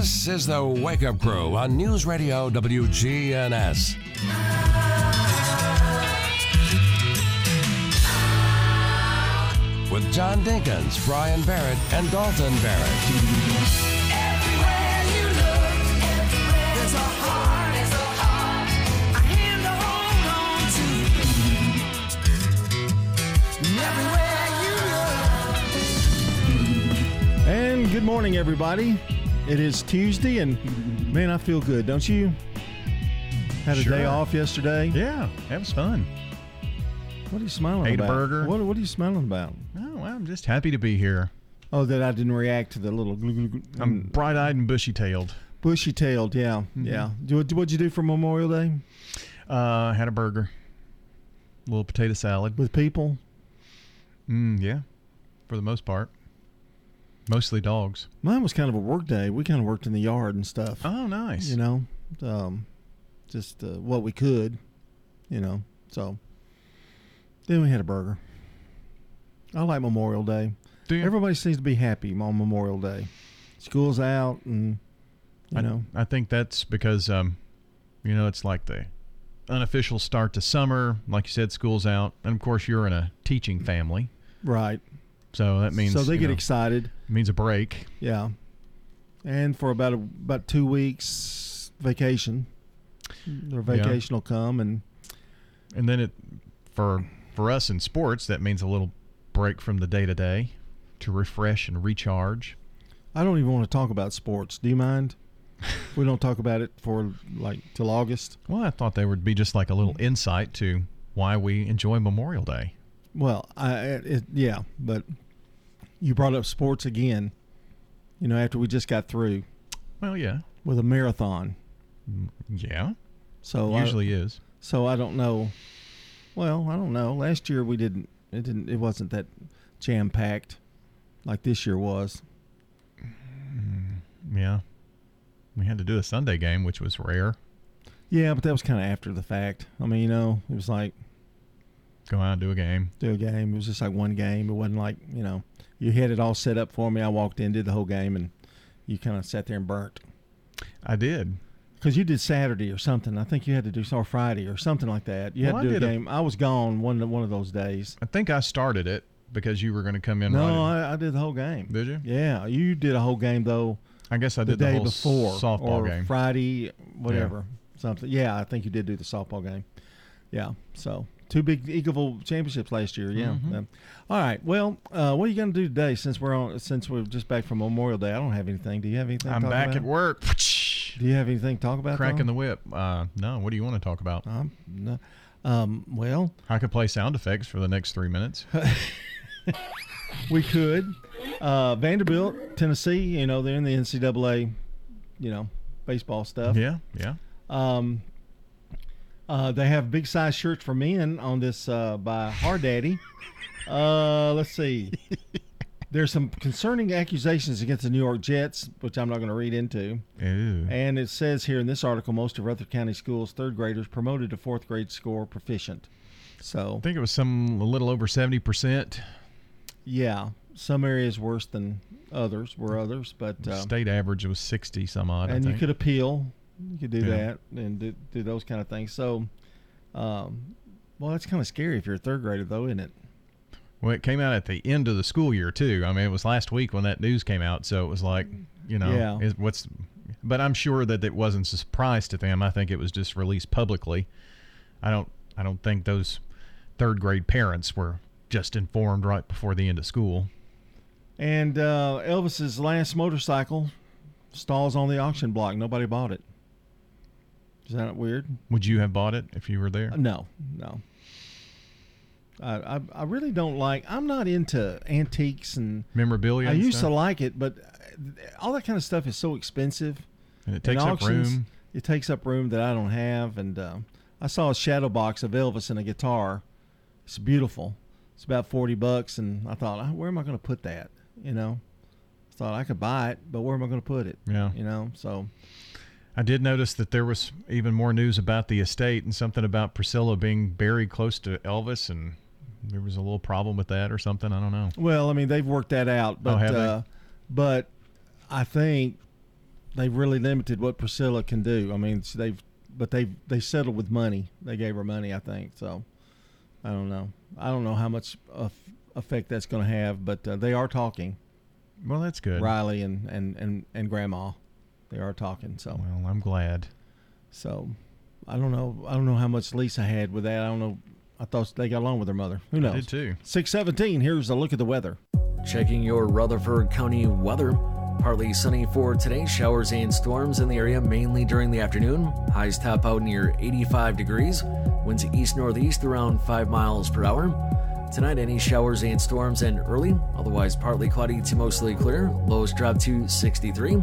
This is the Wake Up Crew on News Radio WGNS. With John Dinkins, Brian Barrett, and Dalton Barrett. And good morning, everybody. It is Tuesday, and man, I feel good, don't you? Had a day off yesterday. Yeah, that was fun. What are you smiling about? Ate a about? burger. What, what are you smiling about? Oh, well, I'm just happy to be here. Oh, that I didn't react to the little glue, glue, glue, I'm bright-eyed and bushy-tailed. bushy tailed. Yeah, Mm-hmm. yeah. Do, what- what'd you do for Memorial Day Uh, had a burger, a little potato salad. with people? Mm, yeah, for the most part, mostly dogs. Mine was kind of a work day. We kind of worked in the yard and stuff. Oh, nice. You know, um, just uh, what we could. You know, so then we had a burger. I like Memorial Day. Do you? Everybody seems to be happy on Memorial Day. School's out, and you I know, I think that's because, um, you know, it's like the unofficial start to summer. Like you said, school's out, and of course, you're in a teaching family, right? so that means so they get know, excited, means a break. yeah. And for about a, about two weeks vacation, their vacation will come, and and then it for for us in sports that means a little break from the day to day to refresh and recharge I don't even want to talk about sports. Do you mind? we don't talk about it for like till August. well i thought there would be just like a little insight to why we enjoy memorial day Well, I it, yeah, but you brought up sports again. You know, after we just got through well yeah with a marathon, yeah so I- usually is So I don't know. Well, I don't know. Last year we didn't. It didn't. It wasn't that jam packed like this year was. Mm, yeah we had to do a sunday game which was rare Yeah, but that was kind of after the fact. I mean, you know, it was like go out and do a game do a game. It was just like one game. It wasn't like you know you had it all set up for me. I walked in, did the whole game, and you kind of sat there and burnt i did because you did Saturday or something. I think you had to do or Friday or something like that. You had I to do a did a- game. I was gone one one of those days. i think i started it because you were going to come in No, right I, I did the whole game. did you Yeah, you did a whole game though. i guess i did the, day before softball or game Friday, whatever, something. Yeah, I think you did do the softball game. Yeah, so two big Eagleville championships last year. Yeah. Mhm. Um, all right. Well, uh, what are you going to do today? Since we're on, since we're just back from Memorial Day, I don't have anything. Do you have anything? i'm talk back about? at work Do you have anything to talk about? cracking the whip uh no what do you want to talk about Um, no. um, well, I could play sound effects for the next three minutes. we could. Uh, Vanderbilt, Tennessee. You know they're in the NCAA. You know baseball stuff. yeah, yeah. Um, uh, they have big size shirts for men on this uh, by Hard Daddy. Uh, let's see. There's some concerning accusations against the New York Jets, which I'm not going to read into. Ooh. And it says here in this article, most of Rutherford County schools third graders promoted to fourth grade score proficient. So I think it was some a little over seventy percent. yeah, some areas worse than others were others, but uh, State average was sixty some odd. I and you could appeal. You could do Yeah. that and do, do those kind of things. So, um, well, that's kind of scary if you're a third grader, though, isn't it? Well, it came out at the end of the school year too. I mean, it was last week when that news came out, so it was like, you know, Yeah. is- what's. But I'm sure that it wasn't a surprise to them. I think it was just released publicly. I don't. I don't think those third grade parents were just informed right before the end of school. And uh, Elvis's last motorcycle stalls on the auction block. Nobody bought it. Is that weird? Would you have bought it if you were there? Uh, No, no. I, I I really don't like. I'm not into antiques, and Memorabilia. I and used to like it, but all that kind of stuff is so expensive. And it takes up auctions, room. It takes up room that I don't have, and uh, I saw a shadow box of Elvis and a guitar. It's beautiful. It's about forty bucks, and I thought, "Ah, where am I going to put that? You know, I thought I could buy it, but where am I going to put it? Yeah. You know, so I did notice that there was even more news about the estate and something about Priscilla being buried close to Elvis, and there was a little problem with that or something. I don't know. well, I mean, they've worked that out, but Oh, have they? uh, but I think they've really limited what Priscilla can do. I mean, they've but they they settled with money. They gave her money, I think. So I don't know. I don't know how much effect that's going to have, but uh, they are talking. Well, that's good. Riley and, and, and, and Grandma, they are talking. So well, I'm glad. So I don't know. I don't know how much Lisa had with that. I don't know. I thought they got along with her mother. Who knows? I did too. Six seventeen. Here's a look at the weather. Checking your Rutherford County weather. Partly sunny for today, showers and storms in the area mainly during the afternoon. Highs top out near 85 degrees. Winds east northeast around 5 miles per hour. Tonight, any showers and storms and early, otherwise partly cloudy to mostly clear. Lows drop to 63.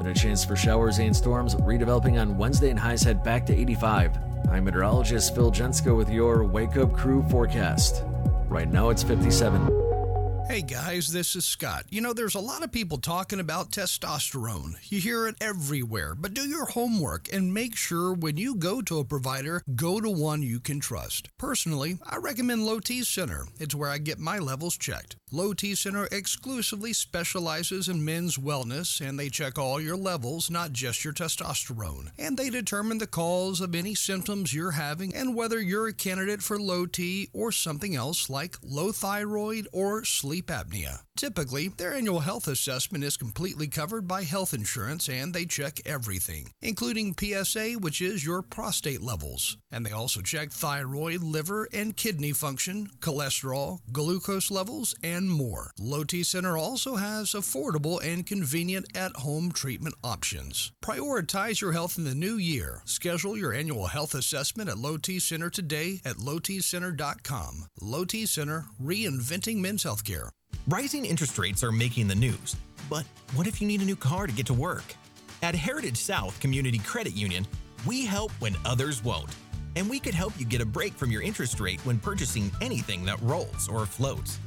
Then a chance for showers and storms redeveloping on Wednesday and highs head back to 85. I'm meteorologist Phil Jensko with your Wake Up Crew forecast. Right now it's 57. Hey guys, this is Scott. You know, there's a lot of people talking about testosterone. You hear it everywhere, but do your homework and make sure when you go to a provider, go to one you can trust. Personally, I recommend Low T Center. It's where I get my levels checked. Low T Center exclusively specializes in men's wellness and they check all your levels, not just your testosterone. And they determine the cause of any symptoms you're having and whether you're a candidate for low T or something else like low thyroid or sleep apnea. Typically, their annual health assessment is completely covered by health insurance and they check everything, including PSA, which is your prostate levels. And they also check thyroid, liver, and kidney function, cholesterol, glucose levels, and more. Low T Center also has affordable and convenient at home treatment options. Prioritize your health in the new year. Schedule your annual health assessment at Low T Center today at lowtcenter.com. Low T Center, reinventing men's healthcare. Rising interest rates are making the news, but what if you need a new car to get to work? At Heritage South Community Credit Union, we help when others won't. And we could help you get a break from your interest rate when purchasing anything that rolls or floats.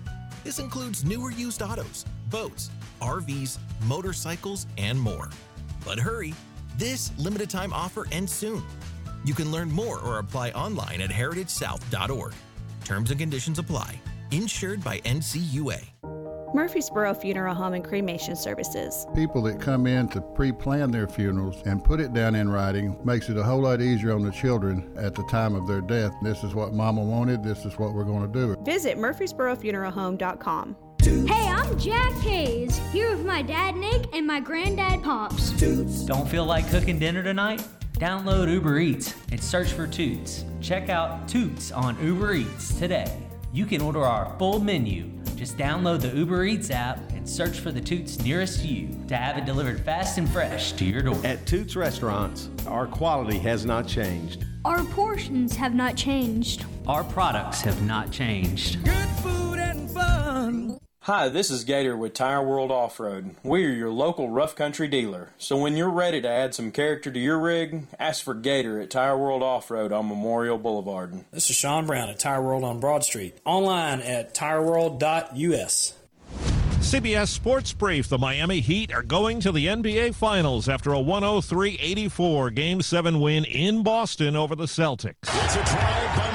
This includes newer used autos, boats, RVs, motorcycles, and more. But hurry, this limited time offer ends soon. You can learn more or apply online at heritagesouth.org. Terms and conditions apply. Insured by NCUA. Murfreesboro Funeral Home and Cremation Services. People that come in to pre plan their funerals and put it down in writing makes it a whole lot easier on the children at the time of their death. This is what Mama wanted, this is what we're going to do. Visit MurfreesboroFuneralHome.com. Hey, I'm Jack Hayes, here with my dad Nick and my granddad Pops. Don't feel like cooking dinner tonight? Download Uber Eats and search for Toots. Check out Toots on Uber Eats today. You can order our full menu just download the Uber Eats app and search for the Toots nearest you to have it delivered fast and fresh to your door. At Toots Restaurants, our quality has not changed. Our portions have not changed. Our products have not changed. Good food and fun. Hi, this is Gator with Tire World Off Road. We are your local rough country dealer. So when you're ready to add some character to your rig, ask for Gator at Tire World Off Road on Memorial Boulevard. This is Sean Brown at Tire World on Broad Street. Online at tireworld.us. CBS Sports Brief. The Miami Heat are going to the NBA Finals after a 103 84 Game 7 win in Boston over the Celtics.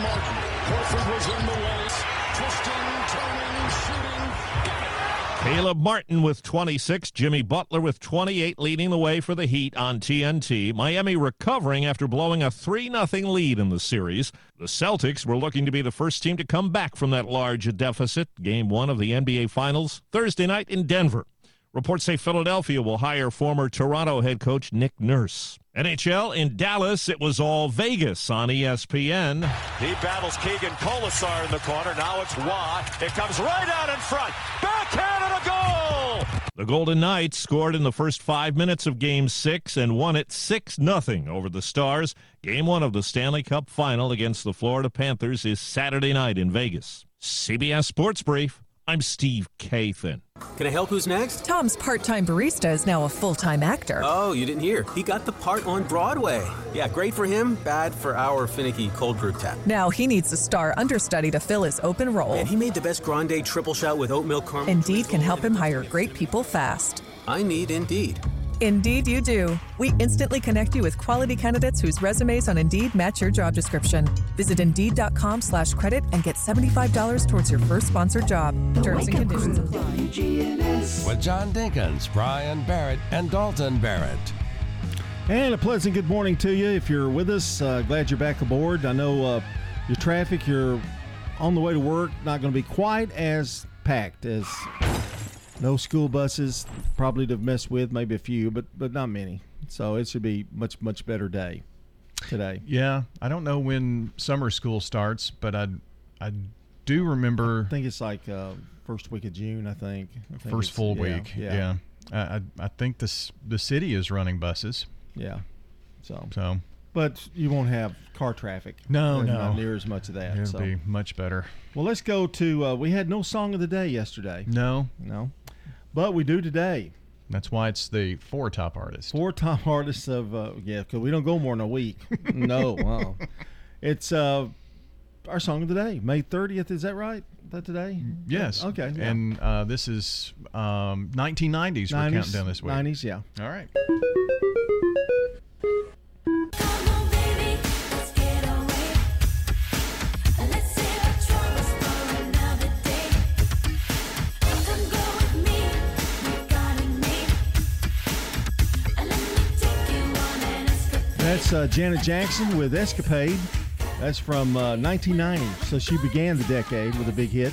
Caleb Martin with 26, Jimmy Butler with 28 leading the way for the Heat on TNT. Miami recovering after blowing a 3 0 lead in the series. The Celtics were looking to be the first team to come back from that large deficit. Game one of the NBA Finals Thursday night in Denver. Reports say Philadelphia will hire former Toronto head coach Nick Nurse. NHL in Dallas, it was all Vegas on ESPN. He battles Keegan Kolesar in the corner. Now it's Waugh. It comes right out in front. Backhand and a goal! The Golden Knights scored in the first five minutes of Game 6 and won it 6 0 over the Stars. Game 1 of the Stanley Cup Final against the Florida Panthers is Saturday night in Vegas. CBS Sports Brief. I'm Steve Kathan. Can I help? Who's next? Tom's part-time barista is now a full-time actor. Oh, you didn't hear? He got the part on Broadway. Yeah, great for him, bad for our finicky cold brew tap. Now he needs a star understudy to fill his open role. And he made the best grande triple shot with oat milk caramel. Indeed can help him hire great people fast. I need Indeed. Indeed, you do. We instantly connect you with quality candidates whose resumes on Indeed match your job description. Visit Indeed.com slash credit and get $75 towards your first sponsored job. Terms and conditions apply. with John Dinkins, Brian Barrett, and Dalton Barrett. And a pleasant good morning to you. If you're with us, uh, glad you're back aboard. I know uh, your traffic, you're on the way to work, not going to be quite as packed as no school buses, probably to mess with, maybe a few, but but not many. So it should be much much better day today. Yeah, I don't know when summer school starts, but I I do remember. I think it's like uh, first week of June. I think, I think first full yeah, week. Yeah, Yeah, I, I think this the city is running buses. yeah. So, So but you won't have car traffic. No, There's no. not near as much of that. it'll so. be much better. Well, let's go to. Uh, we had no song of the day yesterday. No, No, but we do today. that's why it's the four top artists. Four top artists of uh, yeah, because we don't go more than a week. no, wow. It's uh, our song of the day, May thirtieth. Is that right? Is that today? Yes. Okay. yeah. And uh, this is um, 1990s. We're counting down this week. 90s, yeah. All right. That's uh, Janet Jackson with Escapade. That's from uh, 1990. So she began the decade with a big hit.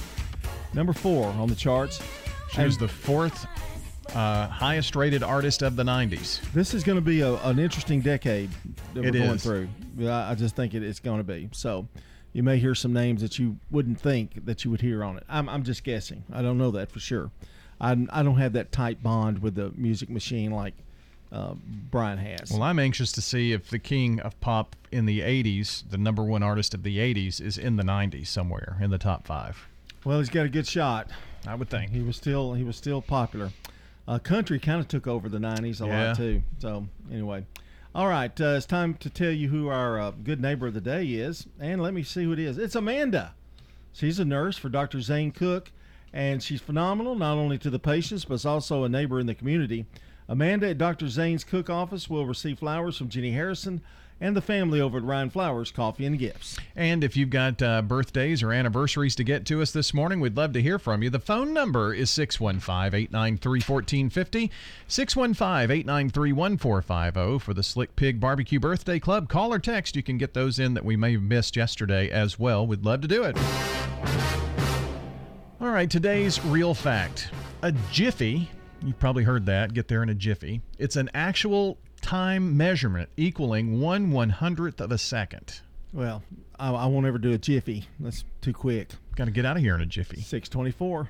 Number four on the charts. She was the fourth uh, highest rated artist of the 90s. This is going to be a, an interesting decade that we're It going is. through. I, I just think it, it's going to be. So you may hear some names that you wouldn't think that you would hear on it. I'm, I'm just guessing. I don't know that for sure. I, I don't have that tight bond with the music machine like uh, Brian has. Well, I'm anxious to see if the king of pop in the 80s, the number one artist of the 80s, is in the 90s somewhere in the top five. Well, he's got a good shot. I would think. He was still he was still popular. Uh, country kind of took over the '90s a Yeah. lot too. So anyway, all right, uh, it's time to tell you who our uh, good neighbor of the day is, and let me see who it is. It's Amanda. She's a nurse for Dr. Zane Cook, and she's phenomenal not only to the patients but also a neighbor in the community. Amanda at Dr. Zane's Cook office will receive flowers from Jenny Harrison and the family over at Ryan Flowers Coffee and Gifts. And if you've got uh, birthdays or anniversaries to get to us this morning, we'd love to hear from you. The phone number is 615 893 1450, 615 893 1450 for the Slick Pig Barbecue Birthday Club. Call or text. You can get those in that we may have missed yesterday as well. We'd love to do it. All right, today's real fact a jiffy, you've probably heard that, get there in a jiffy. It's an actual time measurement equaling one one hundredth of a second. Well, I, I won't ever do a jiffy. That's too quick. Got to get out of here in a jiffy. 624.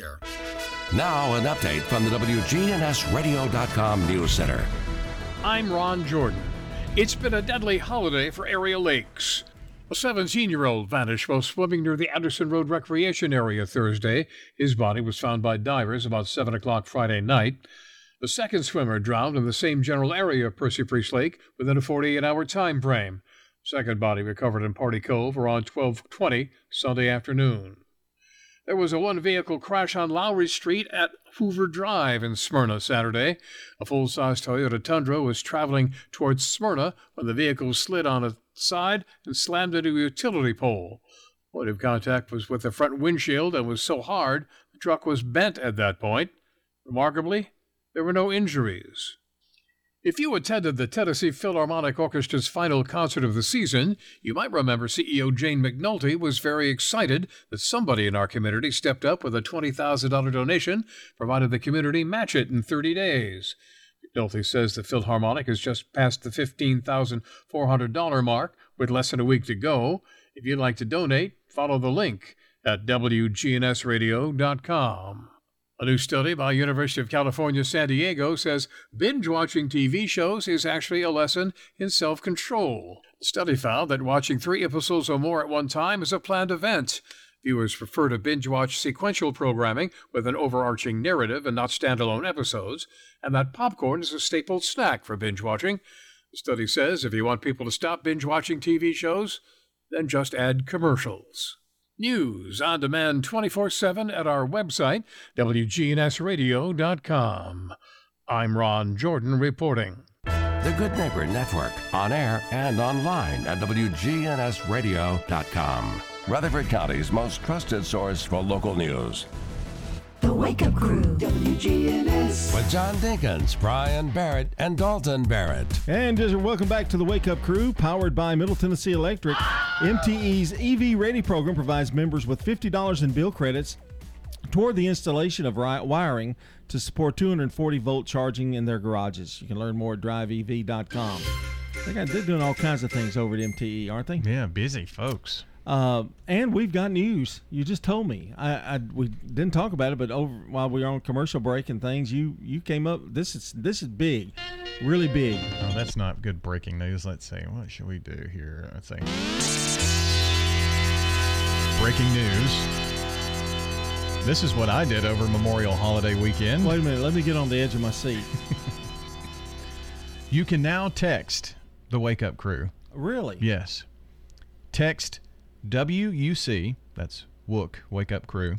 healthcare. Now, an update from the WGNSradio.com News Center. I'm Ron Jordan. It's been a deadly holiday for area lakes. A 17 year old vanished while swimming near the Anderson Road Recreation Area Thursday. His body was found by divers about 7 o'clock Friday night. The second swimmer drowned in the same general area of Percy Priest Lake within a 48 hour time frame. Second body recovered in Party Cove around 1220 Sunday afternoon. There was a one vehicle crash on Lowry Street at Hoover Drive in Smyrna Saturday. A full size Toyota Tundra was traveling towards Smyrna when the vehicle slid on its side and slammed into a utility pole. Point of contact was with the front windshield and was so hard the truck was bent at that point. Remarkably, there were no injuries. If you attended the Tennessee Philharmonic Orchestra's final concert of the season, you might remember CEO Jane McNulty was very excited that somebody in our community stepped up with a $20,000 donation, provided the community match it in 30 days. McNulty says the Philharmonic has just passed the $15,400 mark with less than a week to go. If you'd like to donate, follow the link at WGNSradio.com. A new study by University of California, San Diego says binge watching TV shows is actually a lesson in self control. The study found that watching three episodes or more at one time is a planned event. Viewers prefer to binge watch sequential programming with an overarching narrative and not standalone episodes, and that popcorn is a staple snack for binge watching. The study says if you want people to stop binge watching TV shows, then just add commercials. News on demand 24 7 at our website, WGNSradio.com. I'm Ron Jordan reporting. The Good Neighbor Network, on air and online at WGNSradio.com. Rutherford County's most trusted source for local news. The Wake Up Crew, WGNS. With John Dinkins, Brian Barrett, and Dalton Barrett. And just welcome back to the Wake Up Crew, powered by Middle Tennessee Electric. MTE's EV Ready program provides members with $50 in bill credits toward the installation of ri- wiring to support 240 volt charging in their garages. You can learn more at driveev.com. They got, they're doing all kinds of things over at MTE, aren't they? Yeah, busy folks. Uh, and we've got news. You just told me. I, I we didn't talk about it, but over while we were on commercial break and things, you you came up. This is this is big, really big. Oh, that's not good breaking news. Let's see. What should we do here? Let's see. Breaking news. This is what I did over Memorial Holiday weekend. Wait a minute. Let me get on the edge of my seat. You can now text the Wake Up Crew. really? Yes. Text WUC, that's WOOK, Wake Up Crew,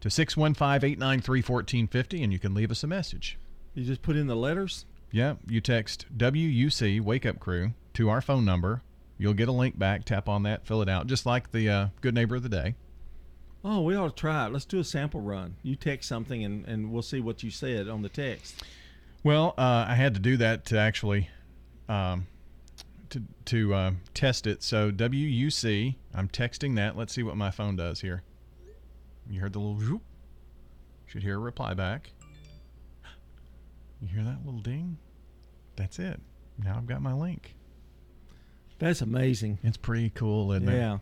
to 615 893 1450, and you can leave us a message. You just put in the letters. Yeah, you text WUC, Wake Up Crew, to our phone number. You'll get a link back. Tap on that, fill it out, just like the uh, Good Neighbor of the Day. Oh, we ought to try it. Let's do a sample run. You text something, and, and we'll see what you said on the text. Well, uh, I had to do that to actually um, to to uh, test it. So WUC, I'm texting that. Let's see what my phone does here. You heard the little whoop. Should hear a reply back. You hear that little ding? That's it. Now I've got my link. That's amazing. It's pretty cool, isn't it? Yeah.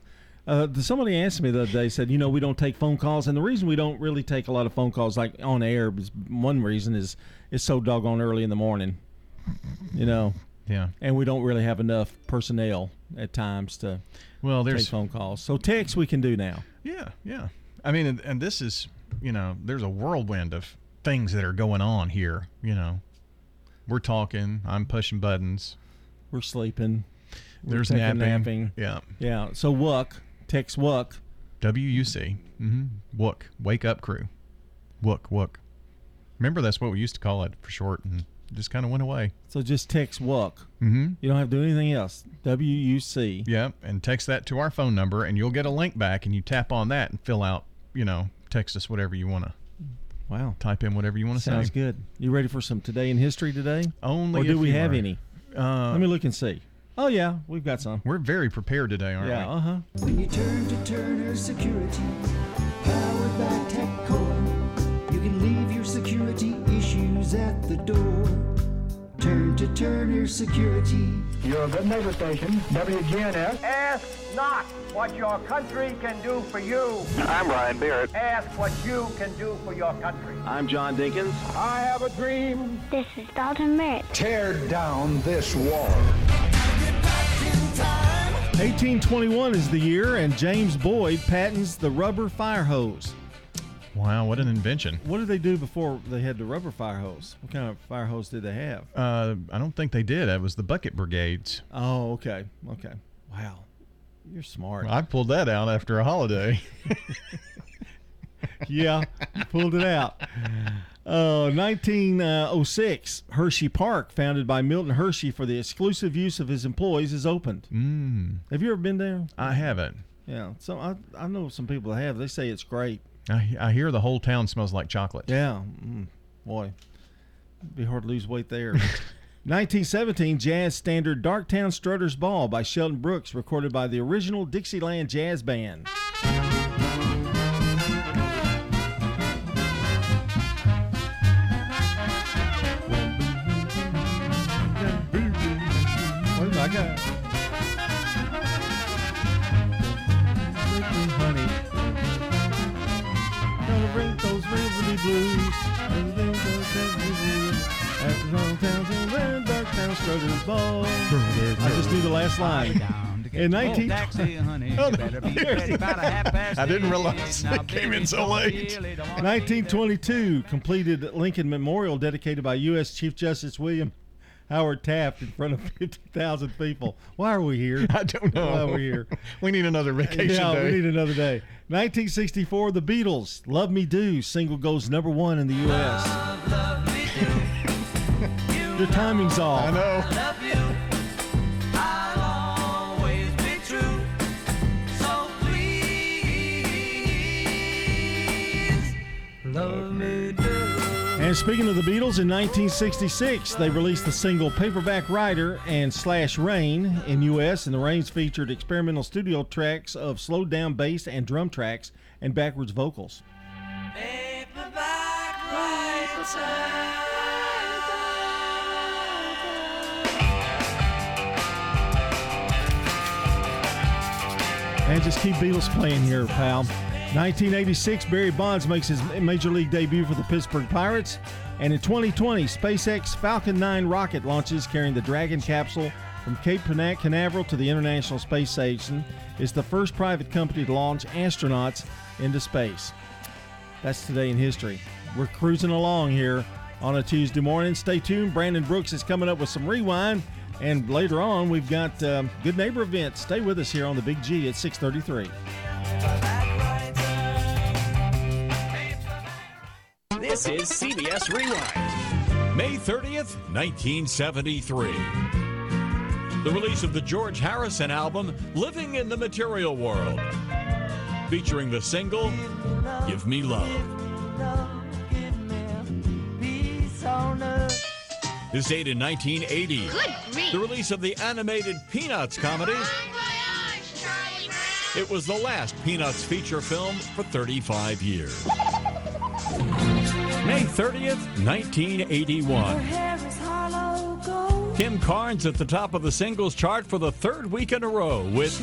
Uh, somebody asked me the other day, said, you know, we don't take phone calls, and the reason we don't really take a lot of phone calls like on air is one reason is it's so doggone early in the morning, you know. Yeah. And we don't really have enough personnel at times to Well, take there's phone calls. So text we can do now. Yeah, yeah. I mean, and, and this is, you know, there's a whirlwind of things that are going on here. You know, we're talking. I'm pushing buttons. We're sleeping. We're There's napping. napping. Yeah. Yeah. So WUC, text WUC. WUC. Mm-hmm. Wook. Wake up crew. Wook. Wook. Remember, that's what we used to call it for short, and just kind of went away. So just text WUC. Mm-hmm. You don't have to do anything else. WUC. Yeah, and text that to our phone number, and you'll get a link back, and you tap on that and fill out, you know, text us whatever you want to. Wow. Type in whatever you want to say. Sounds good. You ready for some today in history today? Only Or do if we you have are. any? Uh, Let me look and see. Oh yeah, we've got some. We're very prepared today, aren't Yeah. we? Yeah. Uh huh. When you turn to Turner Security, powered by TechCore, you can leave your security issues at the door. Turn to Turner Security. Your good neighbor station, WGNS. Ask not what your country can do for you. I'm Brian Barrett. Ask what you can do for your country. I'm John Dinkins. I have a dream. This is Dalton Barrett. Tear down this wall. 1821 is the year, and James Boyd patents the rubber fire hose. Wow, what an invention. What did they do before they had the rubber fire hose? What kind of fire hose did they have? Uh, I don't think they did. It was the bucket brigades. Oh, okay, okay. Wow, you're smart. I pulled that out after a holiday. yeah, pulled it out. Uh, 1906, Hershey Park, founded by Milton Hershey for the exclusive use of his employees, is opened. Mm. Have you ever been there? I haven't. Yeah, so I, I know some people that have. They say it's great. I, I hear the whole town smells like chocolate. Yeah, mm, boy, it'd be hard to lose weight there. 1917 jazz standard Darktown Strutters Ball by Shelton Brooks, recorded by the original Dixieland Jazz Band. Hometown's and red dark town strutters ball. I just knew the last line. In 19 I didn't realize it came in so late. 1922 completed Lincoln Memorial dedicated by U.S. Chief Justice William Howard Taft in front of 50,000 people. Why are we here? I don't know. Why are we here? We need another vacation yeah, day. we need another day. 1964, The Beatles, Love Me Do, single goes number one in the U.S. Your timing's off. I know. And speaking of the Beatles, in 1966, they released the single Paperback Writer and Slash Rain in U.S., and the Rains featured experimental studio tracks of slowed down bass and drum tracks and backwards vocals. And just keep Beatles playing here, pal. 1986, Barry Bonds makes his major league debut for the Pittsburgh Pirates. And in 2020, SpaceX Falcon 9 rocket launches carrying the Dragon capsule from Cape Canaveral to the International Space Station. It's the first private company to launch astronauts into space. That's today in history. We're cruising along here on a Tuesday morning. Stay tuned. Brandon Brooks is coming up with some rewind. And later on, we've got um, Good Neighbor events. Stay with us here on the Big G at 633. This is CBS Rewind. May 30th, 1973. The release of the George Harrison album, Living in the Material World, featuring the single, Give Me Love. This date in 1980. The release of the animated Peanuts comedy. It was the last Peanuts feature film for 35 years. May 30th, 1981. Kim Carnes at the top of the singles chart for the third week in a row with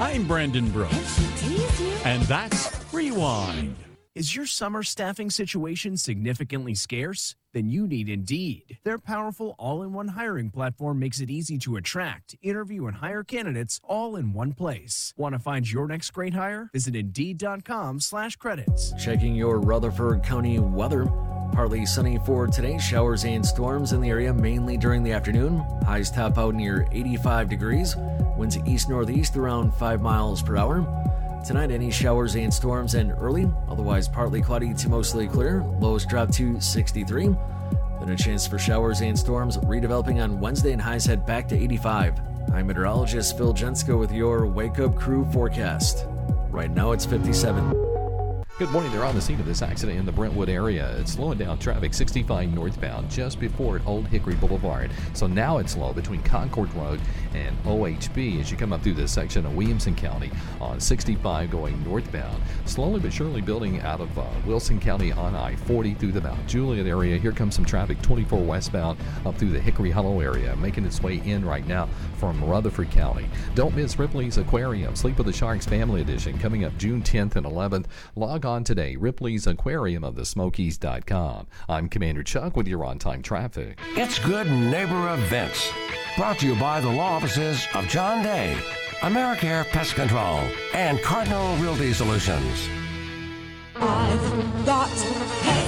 I'm Brandon Brooks. And that's Rewind. Is your summer staffing situation significantly scarce? Then you need Indeed. Their powerful all-in-one hiring platform makes it easy to attract, interview, and hire candidates all in one place. Want to find your next great hire? Visit Indeed.com slash credits. Checking your Rutherford County weather. Partly sunny for today, showers and storms in the area mainly during the afternoon. Highs top out near 85 degrees. Winds east northeast around 5 miles per hour. Tonight, any showers and storms and early, otherwise partly cloudy to mostly clear. Lows drop to 63. Then a chance for showers and storms redeveloping on Wednesday and highs head back to 85. I'm meteorologist Phil Jensko with your Wake Up Crew forecast. Right now it's 57. Good morning. They're on the scene of this accident in the Brentwood area. It's slowing down traffic 65 northbound just before Old Hickory Boulevard. So now it's slow between Concord Road and OHB as you come up through this section of Williamson County on 65 going northbound. Slowly but surely building out of uh, Wilson County on I 40 through the Mount Juliet area. Here comes some traffic 24 westbound up through the Hickory Hollow area, making its way in right now from Rutherford County. Don't miss Ripley's Aquarium, Sleep with the Sharks Family Edition, coming up June 10th and 11th. Log on today, Ripley's Aquarium of the Smokies.com. I'm Commander Chuck with your on time traffic. It's Good Neighbor Events. Brought to you by the law offices of John Day, AmeriCare Pest Control, and Cardinal Realty Solutions. I've got pets.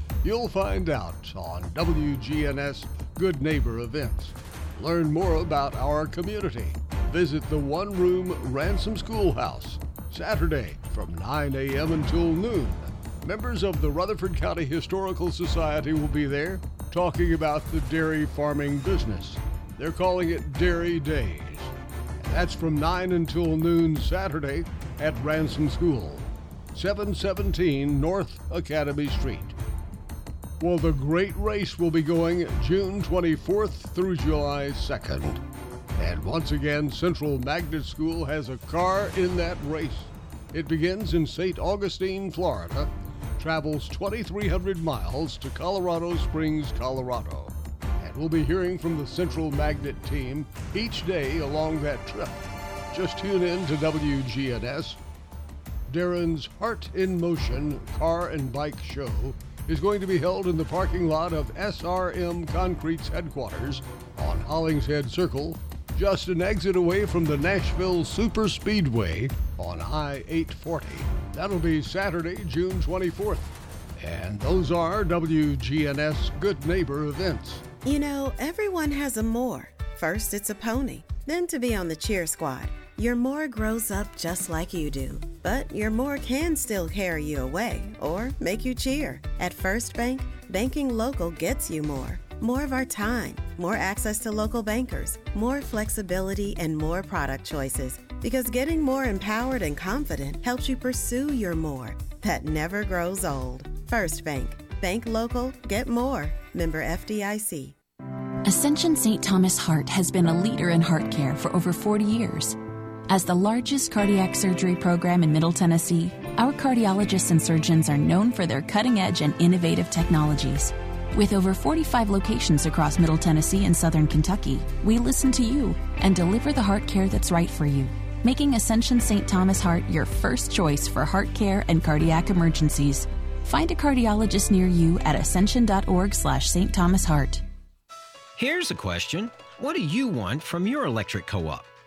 You'll find out on WGNS Good Neighbor events. Learn more about our community. Visit the One Room Ransom Schoolhouse, Saturday from 9 a.m. until noon. Members of the Rutherford County Historical Society will be there talking about the dairy farming business. They're calling it Dairy Days. And that's from 9 until noon Saturday at Ransom School, 717 North Academy Street. Well, the great race will be going June 24th through July 2nd. And once again, Central Magnet School has a car in that race. It begins in St. Augustine, Florida, travels 2,300 miles to Colorado Springs, Colorado. And we'll be hearing from the Central Magnet team each day along that trip. Just tune in to WGNS. Darren's Heart in Motion car and bike show is going to be held in the parking lot of SRM Concrete's headquarters on Hollingshead Circle, just an exit away from the Nashville Super Speedway on I 840. That'll be Saturday, June 24th. And those are WGNS Good Neighbor events. You know, everyone has a more. First, it's a pony, then to be on the cheer squad. Your more grows up just like you do, but your more can still carry you away or make you cheer. At First Bank, banking local gets you more. More of our time, more access to local bankers, more flexibility, and more product choices. Because getting more empowered and confident helps you pursue your more that never grows old. First Bank. Bank local, get more. Member FDIC. Ascension St. Thomas Heart has been a leader in heart care for over 40 years. As the largest cardiac surgery program in Middle Tennessee, our cardiologists and surgeons are known for their cutting edge and innovative technologies. With over 45 locations across Middle Tennessee and Southern Kentucky, we listen to you and deliver the heart care that's right for you, making Ascension St. Thomas Heart your first choice for heart care and cardiac emergencies. Find a cardiologist near you at ascension.org slash St. Thomas Heart. Here's a question. What do you want from your electric co-op?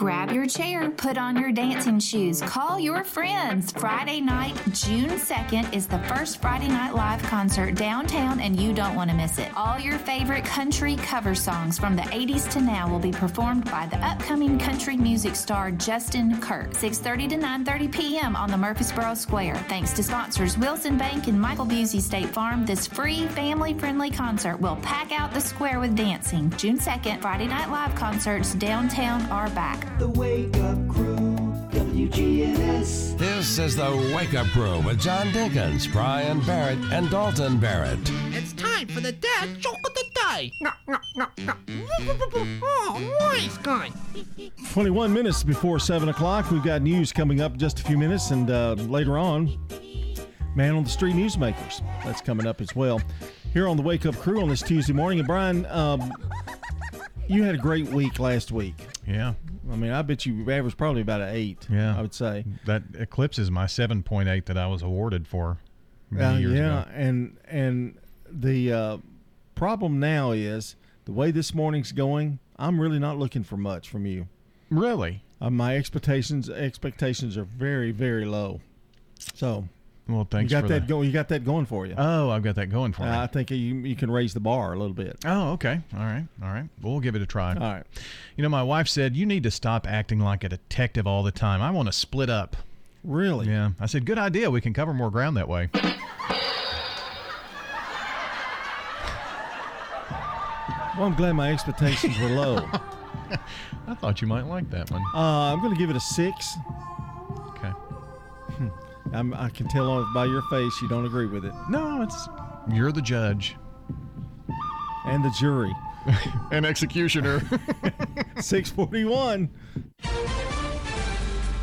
Grab your chair, put on your dancing shoes, call your friends. Friday night, June 2nd, is the first Friday Night Live concert downtown, and you don't want to miss it. All your favorite country cover songs from the 80s to now will be performed by the upcoming country music star Justin Kirk. 6:30 to 9:30 p.m. on the Murfreesboro Square. Thanks to sponsors Wilson Bank and Michael Busey State Farm, this free family-friendly concert will pack out the square with dancing. June 2nd, Friday Night Live concerts downtown are back. The Wake Up Crew, WGNS. This is the Wake Up Crew with John Dinkins, Brian Barrett, and Dalton Barrett. It's time for the dad joke of the day. Oh, nice guy. 21 minutes before 7 o'clock. We've got news coming up in just a few minutes, and uh, later on, Man on the Street Newsmakers. That's coming up as well. Here on the Wake Up Crew on this Tuesday morning. And Brian, um, you had a great week last week. Yeah. I mean, I bet you averaged probably about an eight. Yeah. I would say. That eclipses my 7.8 that I was awarded for Uh, yeah, ago. and and the uh, problem now is the way this morning's going. I'm really not looking for much from you. Really? Uh, my expectations expectations are very very low. So. Well, thanks You got for that going. You got that going for you. Oh, I've got that going for me. Uh, I think you you can raise the bar a little bit. Oh, okay. All right. All right. We'll give it a try. All right. You know, my wife said, You need to stop acting like a detective all the time. I want to split up. Really? Yeah. I said, Good idea. We can cover more ground that way. Well, I'm glad my expectations were low. I thought you might like that one. Uh, I'm going to give it a six. I'm, I can tell by your face you don't agree with it. No, it's you're the judge and the jury and executioner. 641.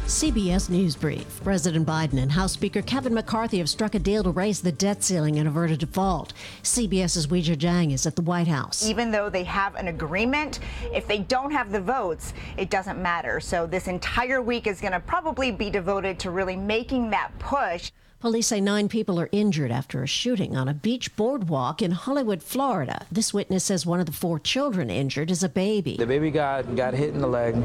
CBS News Brief. President Biden and House Speaker Kevin McCarthy have struck a deal to raise the debt ceiling and avert a default. CBS's Weijia Jiang is at the White House. Even though they have an agreement, if they don't have the votes, it doesn't matter. So this entire week is going to probably be devoted to really making that push. Police say nine people are injured after a shooting on a beach boardwalk in Hollywood, Florida. This witness says one of the four children injured is a baby. The baby got, got hit in the leg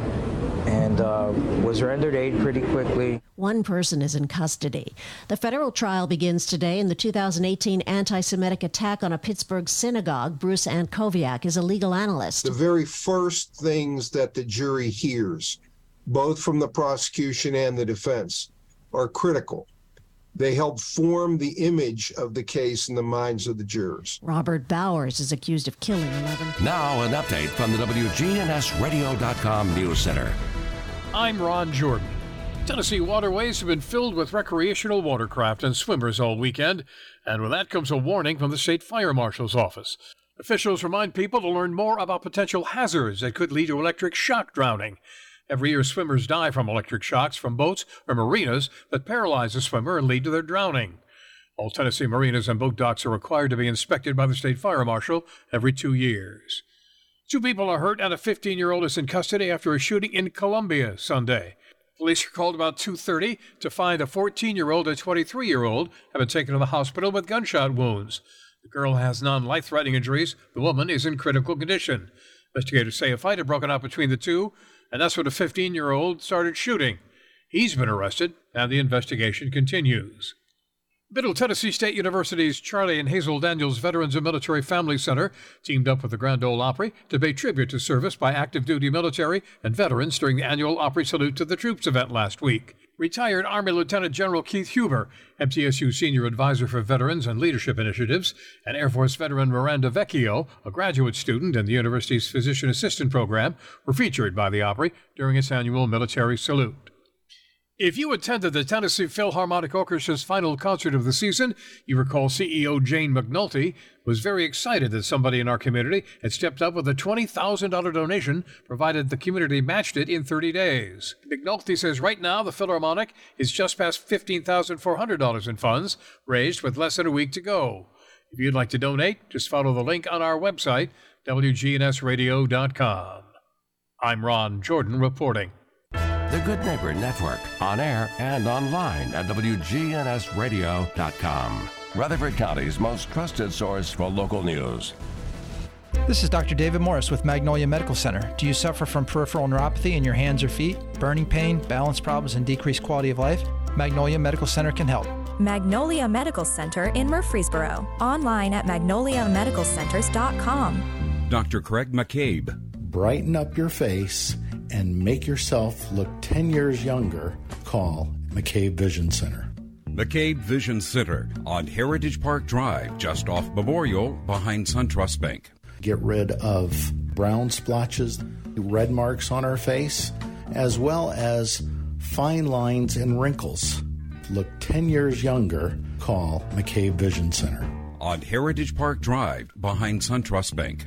and uh, was rendered aid pretty quickly. One person is in custody. The federal trial begins today in the 2018 anti Semitic attack on a Pittsburgh synagogue. Bruce Antkowiak is a legal analyst. The very first things that the jury hears, both from the prosecution and the defense, are critical. They help form the image of the case in the minds of the jurors. Robert Bowers is accused of killing 11. Now, an update from the WGNSradio.com News Center. I'm Ron Jordan. Tennessee waterways have been filled with recreational watercraft and swimmers all weekend, and with that comes a warning from the state fire marshal's office. Officials remind people to learn more about potential hazards that could lead to electric shock drowning. Every year, swimmers die from electric shocks from boats or marinas that paralyze a swimmer and lead to their drowning. All Tennessee marinas and boat docks are required to be inspected by the state fire marshal every two years. Two people are hurt and a 15-year-old is in custody after a shooting in Columbia Sunday. Police were called about 2:30 to find a 14-year-old and 23-year-old have been taken to the hospital with gunshot wounds. The girl has non-life-threatening injuries. The woman is in critical condition. Investigators say a fight had broken out between the two, and that's when a 15-year-old started shooting. He's been arrested, and the investigation continues. Middle Tennessee State University's Charlie and Hazel Daniels Veterans and Military Family Center teamed up with the Grand Ole Opry to pay tribute to service by active duty military and veterans during the annual Opry Salute to the Troops event last week. Retired Army Lieutenant General Keith Huber, MTSU Senior Advisor for Veterans and Leadership Initiatives, and Air Force veteran Miranda Vecchio, a graduate student in the university's Physician Assistant Program, were featured by the Opry during its annual military salute. If you attended the Tennessee Philharmonic Orchestra's final concert of the season, you recall CEO Jane McNulty was very excited that somebody in our community had stepped up with a $20,000 donation, provided the community matched it in 30 days. McNulty says right now the Philharmonic is just past $15,400 in funds, raised with less than a week to go. If you'd like to donate, just follow the link on our website, WGNSradio.com. I'm Ron Jordan reporting. The Good Neighbor Network, on air and online at WGNSradio.com. Rutherford County's most trusted source for local news. This is Dr. David Morris with Magnolia Medical Center. Do you suffer from peripheral neuropathy in your hands or feet, burning pain, balance problems, and decreased quality of life? Magnolia Medical Center can help. Magnolia Medical Center in Murfreesboro. Online at magnoliamedicalcenters.com. Dr. Craig McCabe. Brighten up your face and make yourself look 10 years younger. Call McCabe Vision Center. McCabe Vision Center on Heritage Park Drive, just off Memorial, behind SunTrust Bank. Get rid of brown splotches, red marks on our face, as well as fine lines and wrinkles. Look 10 years younger. Call McCabe Vision Center. On Heritage Park Drive, behind SunTrust Bank.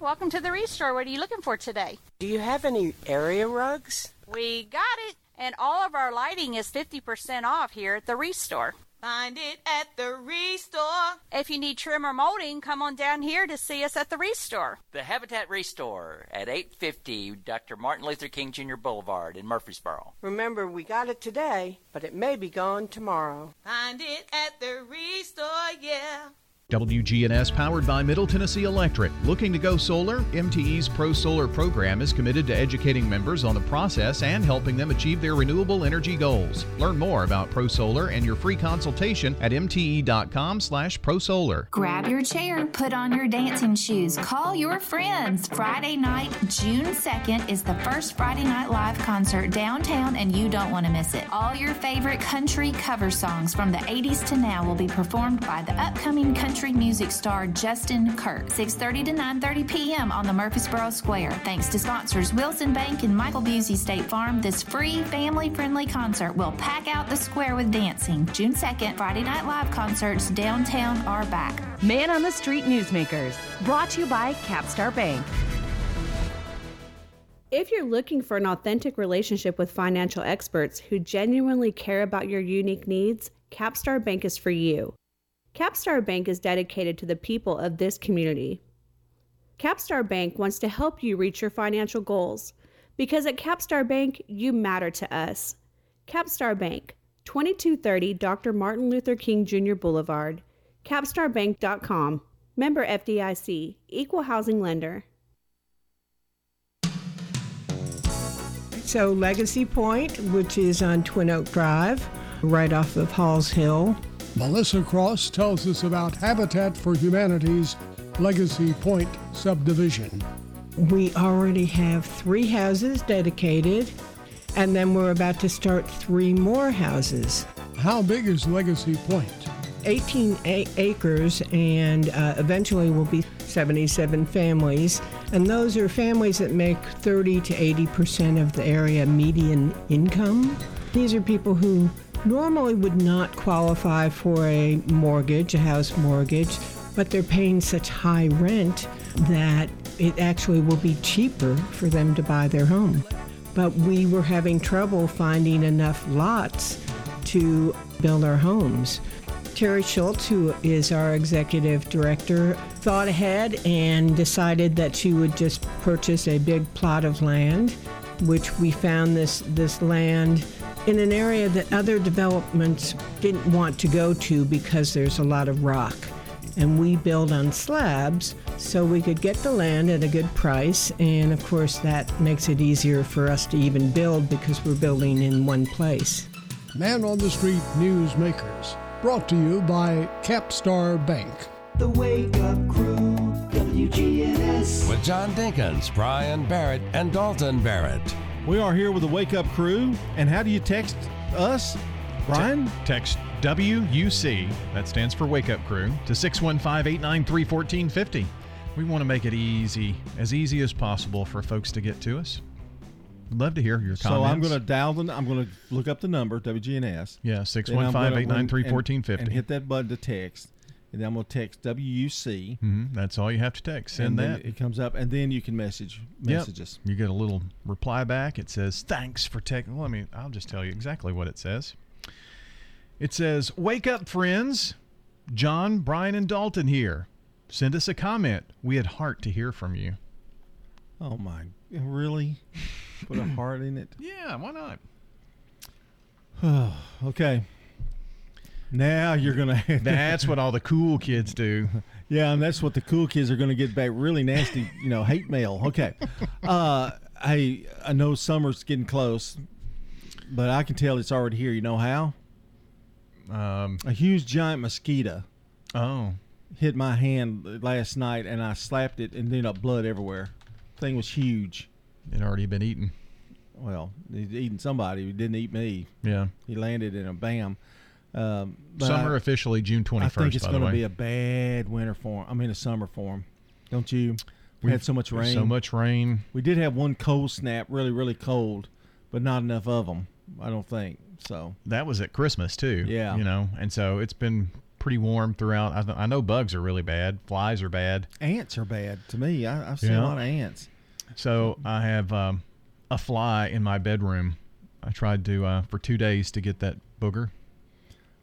Welcome to the Restore. What are you looking for today? Do you have any area rugs? We got it. And all of our lighting is 50% off here at the Restore. Find it at the Restore. If you need trim or molding, come on down here to see us at the Restore. The Habitat Restore at 850 Dr. Martin Luther King Jr. Boulevard in Murfreesboro. Remember, we got it today, but it may be gone tomorrow. Find it at the Restore, yeah. WGNS powered by Middle Tennessee Electric. Looking to go solar? MTE's Pro Solar program is committed to educating members on the process and helping them achieve their renewable energy goals. Learn more about Pro Solar and your free consultation at mte.com/slash prosolar. Grab your chair, put on your dancing shoes, call your friends. Friday night, June 2nd, is the first Friday Night Live concert downtown, and you don't want to miss it. All your favorite country cover songs from the 80s to now will be performed by the upcoming country music star Justin Kirk. 6:30 to 9:30 p.m. on the Murfreesboro Square. Thanks to sponsors Wilson Bank and Michael Busey State Farm, this free family-friendly concert will pack out the square with dancing. June 2nd, Friday Night Live concerts downtown are back. Man on the Street Newsmakers, brought to you by Capstar Bank. If you're looking for an authentic relationship with financial experts who genuinely care about your unique needs, Capstar Bank is for you. Capstar Bank is dedicated to the people of this community. Capstar Bank wants to help you reach your financial goals because at Capstar Bank, you matter to us. Capstar Bank, 2230 Dr. Martin Luther King Jr. Boulevard, capstarbank.com. Member FDIC, Equal Housing Lender. So, Legacy Point, which is on Twin Oak Drive, right off of Halls Hill, Melissa Cross tells us about Habitat for Humanity's Legacy Point subdivision. We already have three houses dedicated, and then we're about to start three more houses. How big is Legacy Point? 18 a- acres, and uh, eventually will be 77 families. And those are families that make 30 to 80 percent of the area median income. These are people who normally would not qualify for a mortgage, a house mortgage, but they're paying such high rent that it actually will be cheaper for them to buy their home. But we were having trouble finding enough lots to build our homes. Terry Schultz, who is our executive director, thought ahead and decided that she would just purchase a big plot of land, which we found this, this land in an area that other developments didn't want to go to because there's a lot of rock. And we build on slabs so we could get the land at a good price. And of course, that makes it easier for us to even build because we're building in one place. Man on the Street Newsmakers, brought to you by Capstar Bank. The Wake Up Crew, WGNS. With John Dinkins, Brian Barrett, and Dalton Barrett. We are here with the Wake Up Crew. And how do you text us, Brian? Te- text WUC, that stands for Wake Up Crew, to 615 893 1450. We want to make it easy, as easy as possible for folks to get to us. Love to hear your comments. So I'm going to dial the. I'm going to look up the number WGNS. Yeah, 615-893-1450. and hit that button to text, and then I'm going to text WUC. Mm-hmm. That's all you have to text. Send that. It comes up, and then you can message Yep. messages. You get a little reply back. It says, "Thanks for taking." Let me. I'll just tell you exactly what it says. It says, "Wake up, friends! John, Brian, and Dalton here. Send us a comment. We had heart to hear from you." Oh my! Really? Put a heart in it. Yeah, why not? okay. Now you're gonna. That's what all the cool kids do. Yeah, and that's what the cool kids are to get back. Really nasty, you know, hate mail. Okay. Uh, hey, I know summer's getting close, but I can tell it's already here. You know how? Um, a huge giant mosquito. Oh. Hit my hand last night, and I slapped it, and ended up blood everywhere. Thing was huge. It already been eaten. Well, he's eating somebody. He didn't eat me. Yeah. He landed in a bam. Um, but Summer I- officially June 21st. I think it's going to be a bad winter for him. I mean, a summer for him. Don't you? We had so much rain. so much rain. We did have one cold snap, really, really cold, but not enough of them. I don't think so. that was at Christmas too. Yeah. You know, and so it's been pretty warm throughout. I, th- I know bugs are really bad. Flies are bad. Ants are bad to me. I, I've seen Yeah. a lot of ants. So I have um, a fly in my bedroom. I tried to uh, for two days to get that booger.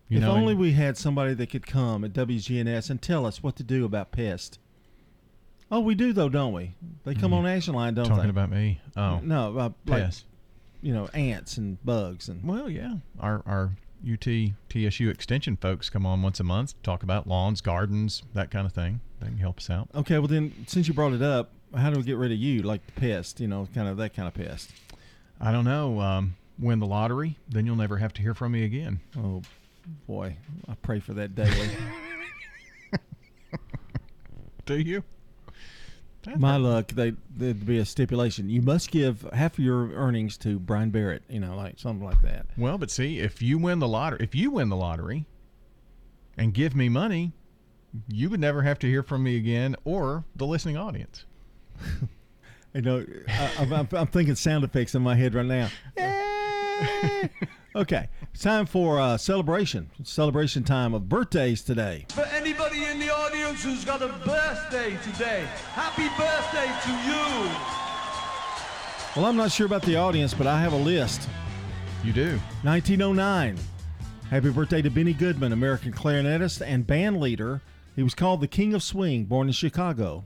You if know, only and- we had somebody that could come at WGNS and tell us what to do about pests. Oh, we do though, don't we? They come Mhm. on Action Line, don't talking they? Talking about me. Oh no, uh, like, Pests. you know, ants and bugs and. Well, yeah, our our UT TSU Extension folks come on once a month, to talk about lawns, gardens, that kind of thing. They can help us out. Okay, well then, since you brought it up, how do we get rid of you, like the pest? You know, kind of that kind of pest. I don't know. Um, win the lottery, then you'll never have to hear from me again. Oh boy, I pray for that daily. Do you? My luck, they there'd be a stipulation. You must give half of your earnings to Brian Barrett. You know, like something like that. Well, but see, if you win the lottery, if you win the lottery, and give me money, you would never have to hear from me again or the listening audience. You know, I, I'm, I'm, I'm thinking sound effects in my head right now. okay, it's time for uh, celebration. It's celebration time of birthdays today. For anybody in the audience who's got a birthday today, happy birthday to you. Well, I'm not sure about the audience, but I have a list. You do. 1909. Happy birthday to Benny Goodman, American clarinetist and band leader. He was called the King of Swing, born in Chicago.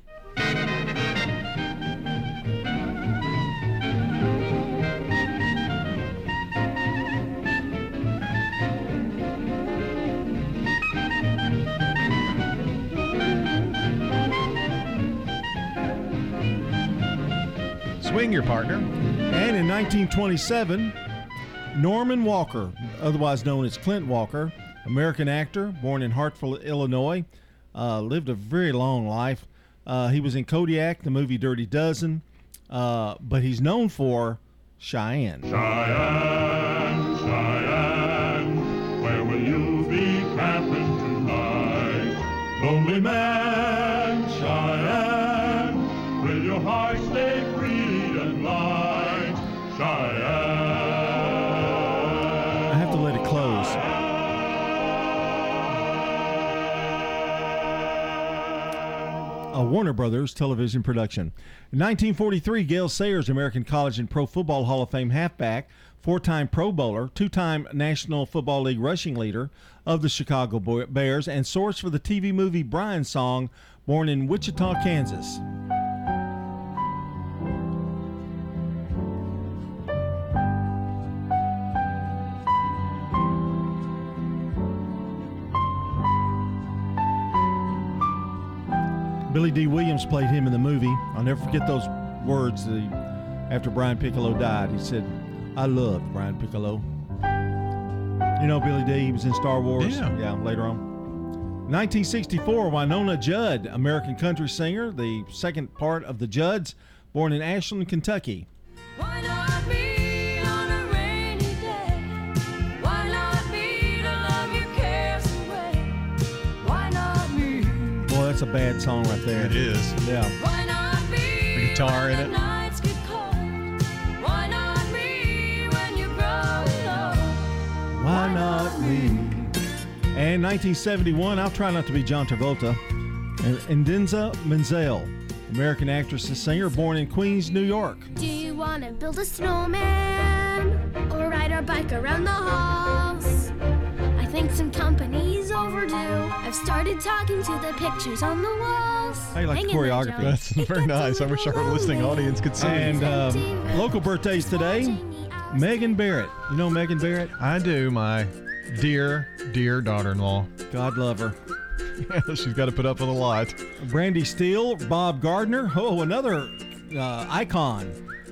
Swing your partner. And in 1927, Norman Walker, otherwise known as Clint Walker, American actor, born in Hartford, Illinois, uh, lived a very long life. Uh, he was in Kodiak, the movie Dirty Dozen, uh, but he's known for Cheyenne. Cheyenne, Cheyenne, where will you be camping tonight? Lonely man, Warner Brothers television production. In 1943, Gale Sayers, American College and Pro Football Hall of Fame halfback, four time Pro Bowler, two time National Football League rushing leader of the Chicago Bears, and source for the TV movie Brian Song, born in Wichita, Kansas. Billy Dee Williams played him in the movie. I'll never forget those words that he, after Brian Piccolo died. He said, I loved Brian Piccolo. You know Billy Dee He was in Star Wars. Yeah. later on. 1964, Wynonna Judd, American country singer, the second part of the Judds, born in Ashland, Kentucky. That's a bad song right there. It is. Yeah. Why not me? The guitar in it. the nights get cold? Why not me when you're growing old? Why not me? And 1971, I'll try not to be John Travolta. And Idina Menzel, American actress and singer, born in Queens, New York. Do you want to build a snowman or ride our bike around the halls? I think some company's overdue. I've started talking to the pictures on the walls. How you like Hang the choreography? Joey. That's very nice. I wish our listening audience could see. And um, local birthdays today, Megan Barrett. You know Megan Barrett? I do, my dear, dear daughter-in-law. God love her. She's got to put up with a lot. Brandy Steele, Bob Gardner. Oh, another uh, icon.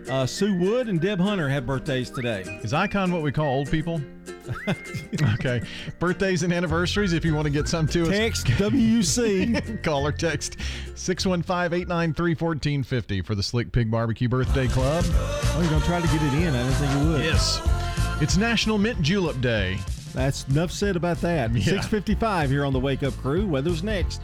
Uh, Sue Wood and Deb Hunter have birthdays today. Is icon what we call old people? okay. Birthdays and anniversaries, if you want to get some to us. Text WUC. Call or text 615-893-1450 for the Slick Pig Barbecue Birthday Club. Oh, you're going to try to get it in. I didn't think you would. Yes. It's National Mint Julep Day. That's enough said about that. Yeah. 655 here on the Wake Up Crew. Weather's next.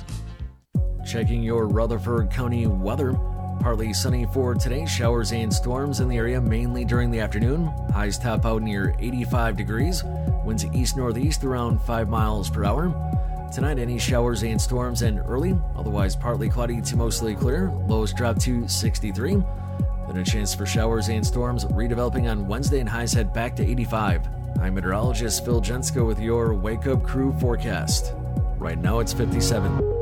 Checking your Rutherford County weather. Partly sunny for today, showers and storms in the area mainly during the afternoon. Highs top out near 85 degrees. Winds east northeast around 5 miles per hour. Tonight, any showers and storms and early, otherwise partly cloudy to mostly clear. Lows drop to 63. Then a chance for showers and storms redeveloping on Wednesday and highs head back to 85. I'm meteorologist Phil Jensko with your Wake Up Crew forecast. Right now it's 57.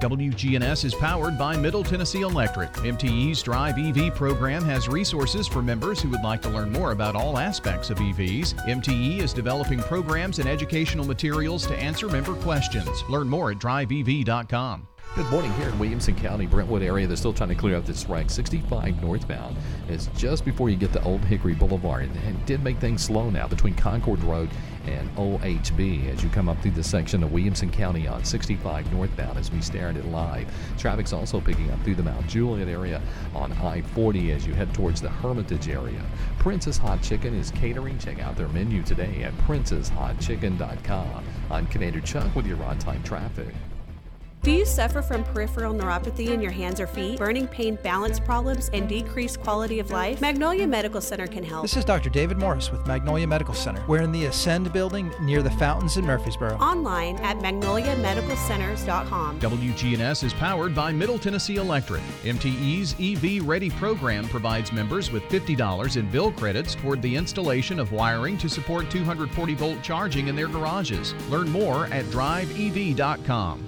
WGNS is powered by Middle Tennessee Electric. MTE's Drive EV program has resources for members who would like to learn more about all aspects of EVs. MTE is developing programs and educational materials to answer member questions. Learn more at driveev.com. Good morning here in Williamson County, Brentwood area. They're still trying to clear out this wreck. 65 northbound is just before you get to Old Hickory Boulevard. And did make things slow now between Concord Road and OHB as you come up through the section of Williamson County on 65 northbound as we stare at it live. Traffic's also picking up through the Mount Juliet area on I 40 as you head towards the Hermitage area. Princess Hot Chicken is catering. Check out their menu today at princesshotchicken.com. I'm Commander Chuck with your on time traffic. Do you suffer from peripheral neuropathy in your hands or feet, burning pain, balance problems, and decreased quality of life? Magnolia Medical Center can help. This is Dr. David Morris with Magnolia Medical Center. We're in the Ascend building near the fountains in Murfreesboro. Online at magnoliamedicalcenters.com. WGNS is powered by Middle Tennessee Electric. MTE's EV Ready program provides members with $50 in bill credits toward the installation of wiring to support 240 volt charging in their garages. Learn more at driveev.com.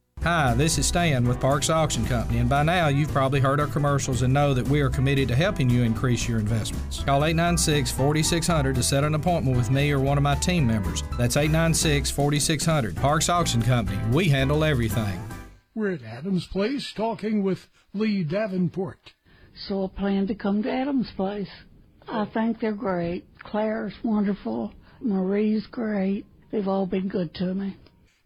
Hi, this is Stan with Parks Auction Company, and by now you've probably heard our commercials and know that we are committed to helping you increase your investments. Call 896 4600 to set an appointment with me or one of my team members. That's 896 4600. Parks Auction Company, we handle everything. We're at Adams Place talking with Lee Davenport. So I plan to come to Adam's place. I think they're great. Claire's wonderful. Marie's great. They've all been good to me.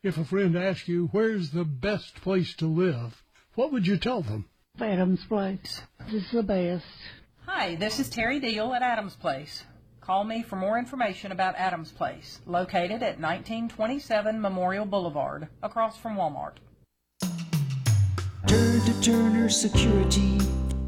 If a friend asks you where's the best place to live, what would you tell them? Adam's place. This is the best. Hi, this is Terry Deal at Adams Place. Call me for more information about Adams Place, located at 1927 Memorial Boulevard, across from Walmart. Turn to Turner Security.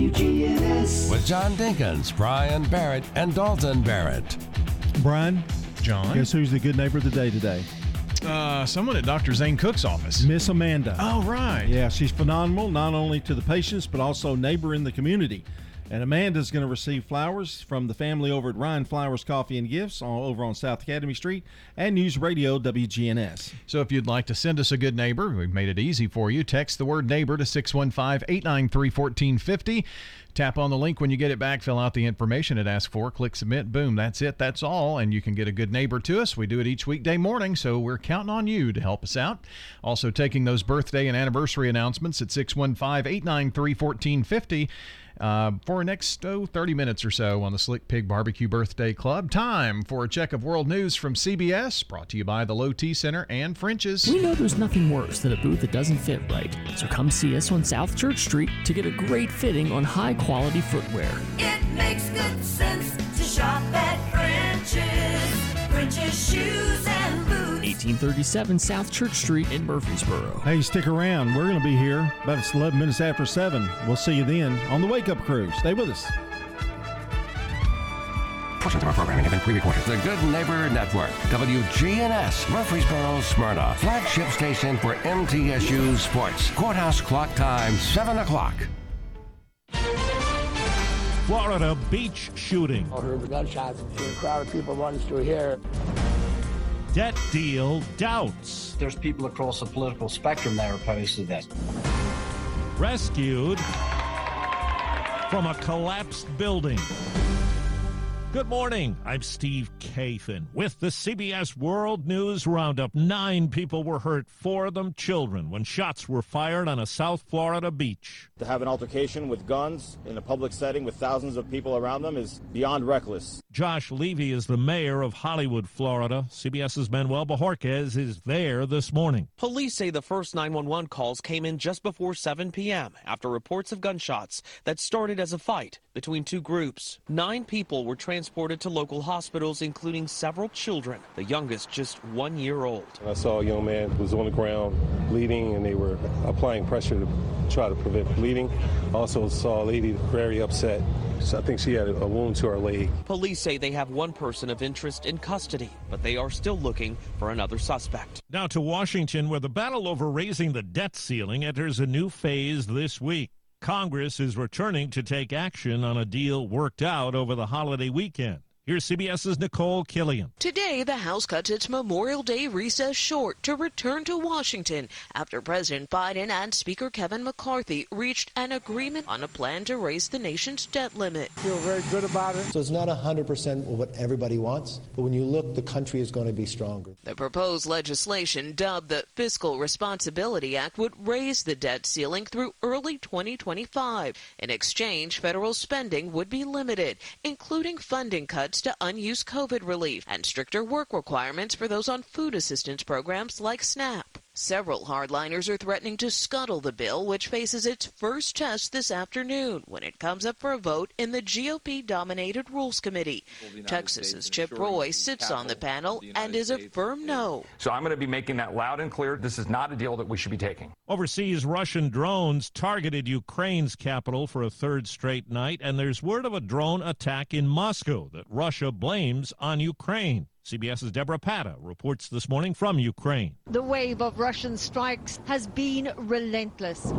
WGNS. With John Dinkins, Brian Barrett, and Dalton Barrett. Brian, John, guess who's the good neighbor of the day today? Uh, someone at Dr. Zane Cook's office. Miss Amanda. Oh, right. Yeah, she's phenomenal, not only to the patients, but also neighbor in the community. And Amanda's going to receive flowers from the family over at Ryan Flowers Coffee and Gifts all over on South Academy Street and News Radio WGNS. So if you'd like to send us a good neighbor, we've made it easy for you. Text the word neighbor to 615 893 1450. Tap on the link when you get it back, fill out the information it asks for, click submit, boom, that's it, that's all, and you can get a good neighbor to us. We do it each weekday morning, so we're counting on you to help us out. Also, taking those birthday and anniversary announcements at 615 893 1450. Uh, for our next oh, 30 minutes or so on the Slick Pig Barbecue Birthday Club. Time for a check of world news from CBS, brought to you by the Low T Center and French's. We know there's nothing worse than a booth that doesn't fit right, so come see us on South Church Street to get a great fitting on high quality footwear. It makes good sense to shop at French's. French's shoes and 1837 South Church Street in Murfreesboro. Hey, stick around. We're going to be here about 11 minutes after 7. We'll see you then on the Wake Up Crew. Stay with us. Portions of our programming have been pre-recorded. The Good Neighbor Network. WGNS, Murfreesboro, Smyrna. Flagship station for MTSU Sports. Courthouse clock time, 7 o'clock. Florida beach shooting. I heard the gunshots. See a crowd of people running through here. Debt deal doubts. There's people across the political spectrum that are opposed to this. Rescued from a collapsed building. Good morning. I'm Steve Kathan with the CBS World News Roundup. Nine people were hurt, four of them children, when shots were fired on a South Florida beach. To have an altercation with guns in a public setting with thousands of people around them is beyond reckless. Josh Levy is the mayor of Hollywood, Florida. CBS's Manuel Bojorquez is there this morning. Police say the first 911 calls came in just before 7 p.m. after reports of gunshots that started as a fight between two groups. Nine people were transported to local hospitals, including several children, the youngest just one year old. I saw a young man who was on the ground bleeding, and they were applying pressure to try to prevent bleeding. Also saw a lady very upset. So I think she had a wound to her leg. Police say they have one person of interest in custody, but they are still looking for another suspect. Now to Washington, where the battle over raising the debt ceiling enters a new phase this week. Congress is returning to take action on a deal worked out over the holiday weekend. Here's CBS's Nicole Killion. Today, the House cuts its Memorial Day recess short to return to Washington after President Biden and Speaker Kevin McCarthy reached an agreement on a plan to raise the nation's debt limit. Feel very good about it. So it's not 100% what everybody wants, but when you look, the country is going to be stronger. The proposed legislation, dubbed the Fiscal Responsibility Act, would raise the debt ceiling through early 2025. In exchange, federal spending would be limited, including funding cuts to unused COVID relief and stricter work requirements for those on food assistance programs like SNAP. Several hardliners are threatening to scuttle the bill, which faces its first test this afternoon when it comes up for a vote in the GOP dominated Rules Committee. Texas's Chip Roy sits on the panel and is a firm no. So I'm going to be making that loud and clear. This is not a deal that we should be taking. Overseas, Russian drones targeted Ukraine's capital for a third straight night, and there's word of a drone attack in Moscow that Russia blames on Ukraine. CBS's Debora Patta reports this morning from Ukraine. The wave of Russian strikes has been relentless.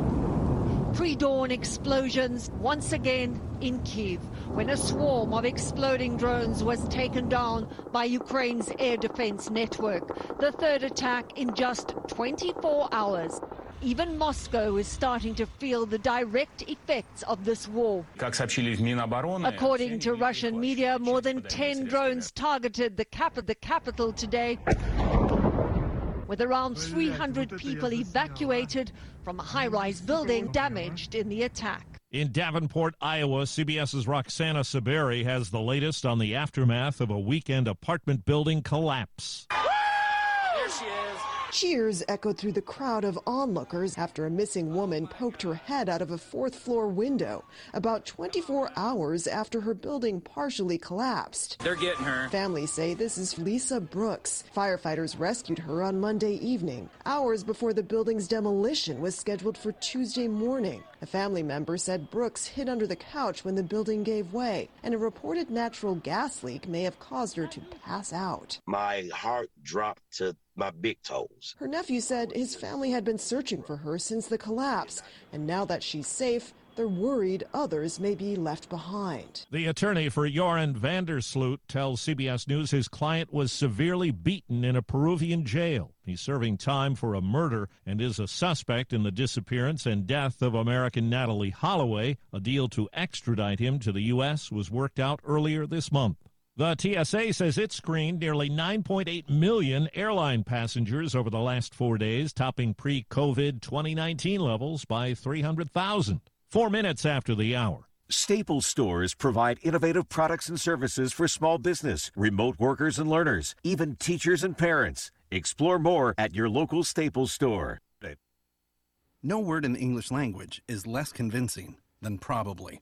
Pre dawn explosions once again in Kiev when a swarm of exploding drones was taken down by Ukraine's air defense network. The third attack in just 24 hours. Even Moscow is starting to feel the direct effects of this war. According to Russian media, more than 10 drones targeted the, cap- the capital today, with around 300 people evacuated from a high rise building damaged in the attack. In Davenport, Iowa, CBS's Roxana Saberi has the latest on the aftermath of a weekend apartment building collapse. There she is. Cheers echoed through the crowd of onlookers after a missing woman poked her head out of a fourth floor window about 24 hours after her building partially collapsed. They're getting her. Families say this is Lisa Brooks. Firefighters rescued her on Monday evening, hours before the building's demolition was scheduled for Tuesday morning. A family member said Brooks hid under the couch when the building gave way, and a reported natural gas leak may have caused her to pass out. My heart dropped to my big toes. Her nephew said his family had been searching for her since the collapse, and now that she's safe, they're worried others may be left behind. The attorney for Joran van der Sloot tells CBS News his client was severely beaten in a Peruvian jail. He's serving time for a murder and is a suspect in the disappearance and death of American Natalee Holloway. A deal to extradite him to the U.S. was worked out earlier this month. The TSA says it screened nearly 9.8 million airline passengers over the last four days, topping pre COVID 2019 levels by 300,000. Four minutes after the hour. Staples stores provide innovative products and services for small business, remote workers and learners, even teachers and parents. Explore more at your local Staples store. No word in the English language is less convincing than probably.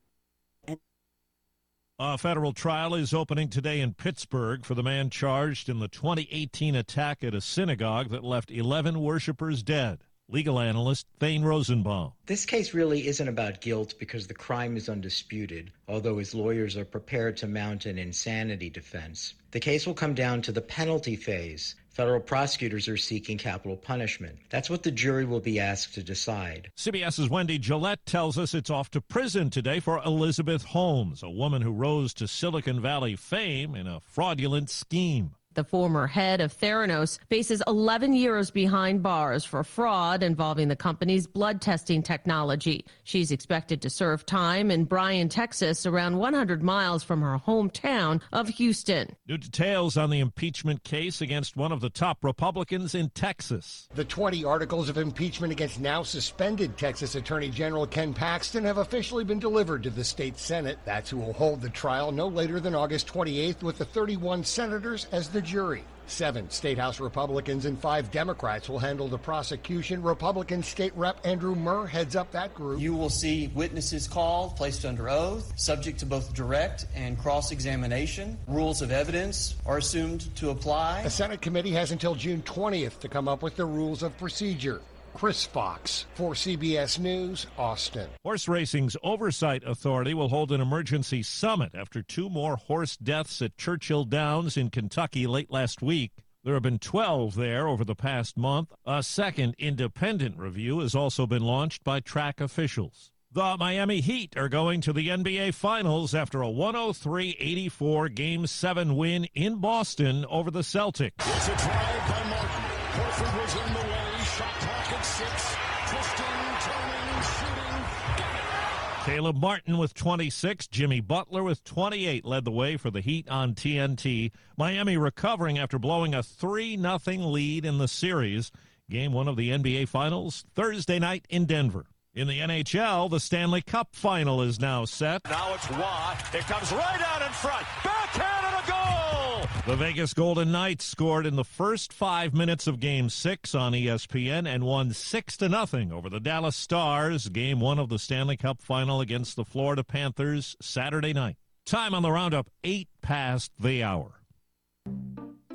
A federal trial is opening today in Pittsburgh for the man charged in the 2018 attack at a synagogue that left 11 worshippers dead. Legal analyst Thane Rosenbaum. This case really isn't about guilt because the crime is undisputed, although his lawyers are prepared to mount an insanity defense. The case will come down to the penalty phase. Federal prosecutors are seeking capital punishment. That's what the jury will be asked to decide. CBS's Wendy Gillette tells us it's off to prison today for Elizabeth Holmes, a woman who rose to Silicon Valley fame in a fraudulent scheme. The former head of Theranos faces 11 years behind bars for fraud involving the company's blood testing technology. She's expected to serve time in Bryan, Texas, around 100 miles from her hometown of Houston. New details on the impeachment case against one of the top Republicans in Texas. The 20 articles of impeachment against now suspended Texas Attorney General Ken Paxton have officially been delivered to the state Senate. That's who will hold the trial no later than August 28th with the 31 senators as the jury. Seven State House Republicans and five Democrats will handle the prosecution. Republican State Rep Andrew Murr heads up that group. You will see witnesses called, placed under oath, subject to both direct and cross examination. Rules of evidence are assumed to apply. The Senate committee has until June 20th to come up with the rules of procedure. Chris Fox for CBS News, Austin. Horse Racing's Oversight Authority will hold an emergency summit after two more horse deaths at Churchill Downs in Kentucky late last week. There have been 12 there over the past month. A second independent review has also been launched by track officials. The Miami Heat are going to the NBA Finals after a 103 84 Game 7 win in Boston over the Celtics. Caleb Martin with 26, Jimmy Butler with 28 led the way for the Heat on TNT. Miami recovering after blowing a 3 0 lead in the series. Game one of the NBA Finals Thursday night in Denver. In the NHL, the Stanley Cup final is now set. Now it's Watt. It comes right out in front. Backhand! The Vegas Golden Knights scored in the first five minutes of Game 6 on ESPN and won 6 to nothing over the Dallas Stars. Game 1 of the Stanley Cup final against the Florida Panthers Saturday night. Time on the roundup, 8 past the hour.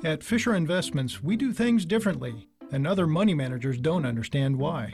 At Fisher Investments, we do things differently, and other money managers don't understand why.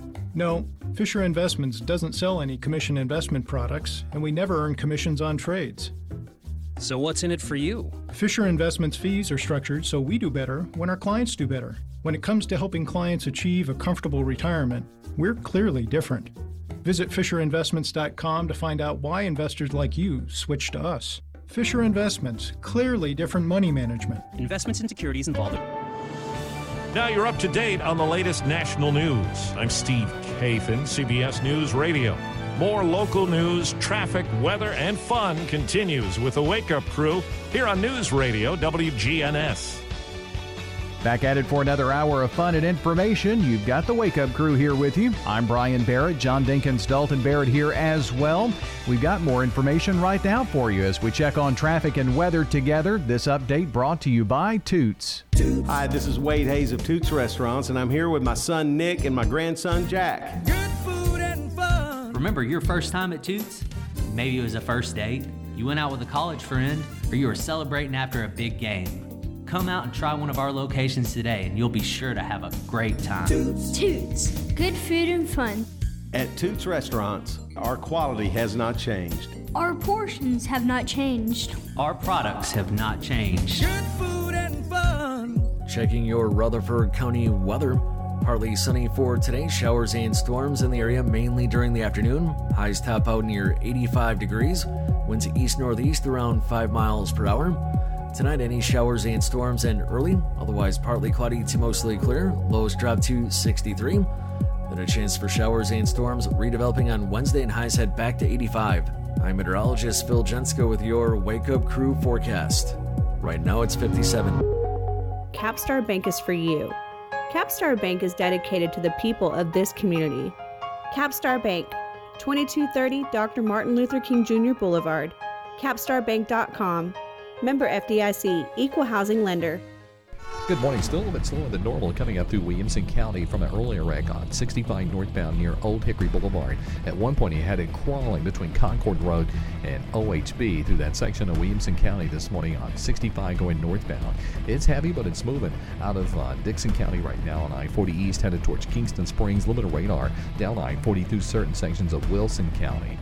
No, Fisher Investments doesn't sell any commission investment products, and we never earn commissions on trades. So, what's in it for you? Fisher Investments fees are structured so we do better when our clients do better. When it comes to helping clients achieve a comfortable retirement, we're clearly different. Visit FisherInvestments.com to find out why investors like you switch to us. Fisher Investments, clearly different money management. Investments in securities involved. Now you're up to date on the latest national news. I'm Steve Kathan, CBS News Radio. More local news, traffic, weather, and fun continues with the Wake Up Crew here on News Radio WGNS. Back at it for another hour of fun and information. You've got the Wake Up Crew here with you. I'm Brian Barrett, John Dinkins, Dalton Barrett here as well. We've got more information right now for you as we check on traffic and weather together. This update brought to you by Toots. Hi, this is Wade Hayes of Toots Restaurants, and I'm here with my son Nick and my grandson Jack. Remember your first time at Toots? Maybe it was a first date, you went out with a college friend, or you were celebrating after a big game. Come out and try one of our locations today, and you'll be sure to have a great time. Toots. Toots. Good food and fun. At Toots Restaurants, our quality has not changed. Our portions have not changed. Our products have not changed. Good food and fun. Checking your Rutherford County weather. Partly sunny for today, showers and storms in the area mainly during the afternoon. Highs top out near 85 degrees. Winds east northeast around 5 miles per hour. Tonight, any showers and storms and early, otherwise partly cloudy to mostly clear. Lows drop to 63. Then a chance for showers and storms redeveloping on Wednesday and highs head back to 85. I'm meteorologist Phil Jensko with your Wake Up Crew forecast. Right now it's 57. Capstar Bank is for you. Capstar Bank is dedicated to the people of this community. Capstar Bank, 2230 Dr. Martin Luther King Jr. Boulevard, capstarbank.com. Member FDIC, Equal Housing Lender. Good morning. Still a little bit slower than normal coming up through Williamson County from an earlier wreck on 65 northbound near Old Hickory Boulevard. At one point, he had it crawling between Concord Road and OHB through that section of Williamson County this morning on 65 going northbound. It's heavy, but it's moving out of uh, Dickson County right now on I 40 East headed towards Kingston Springs. Limited radar down I 40 through certain sections of Wilson County.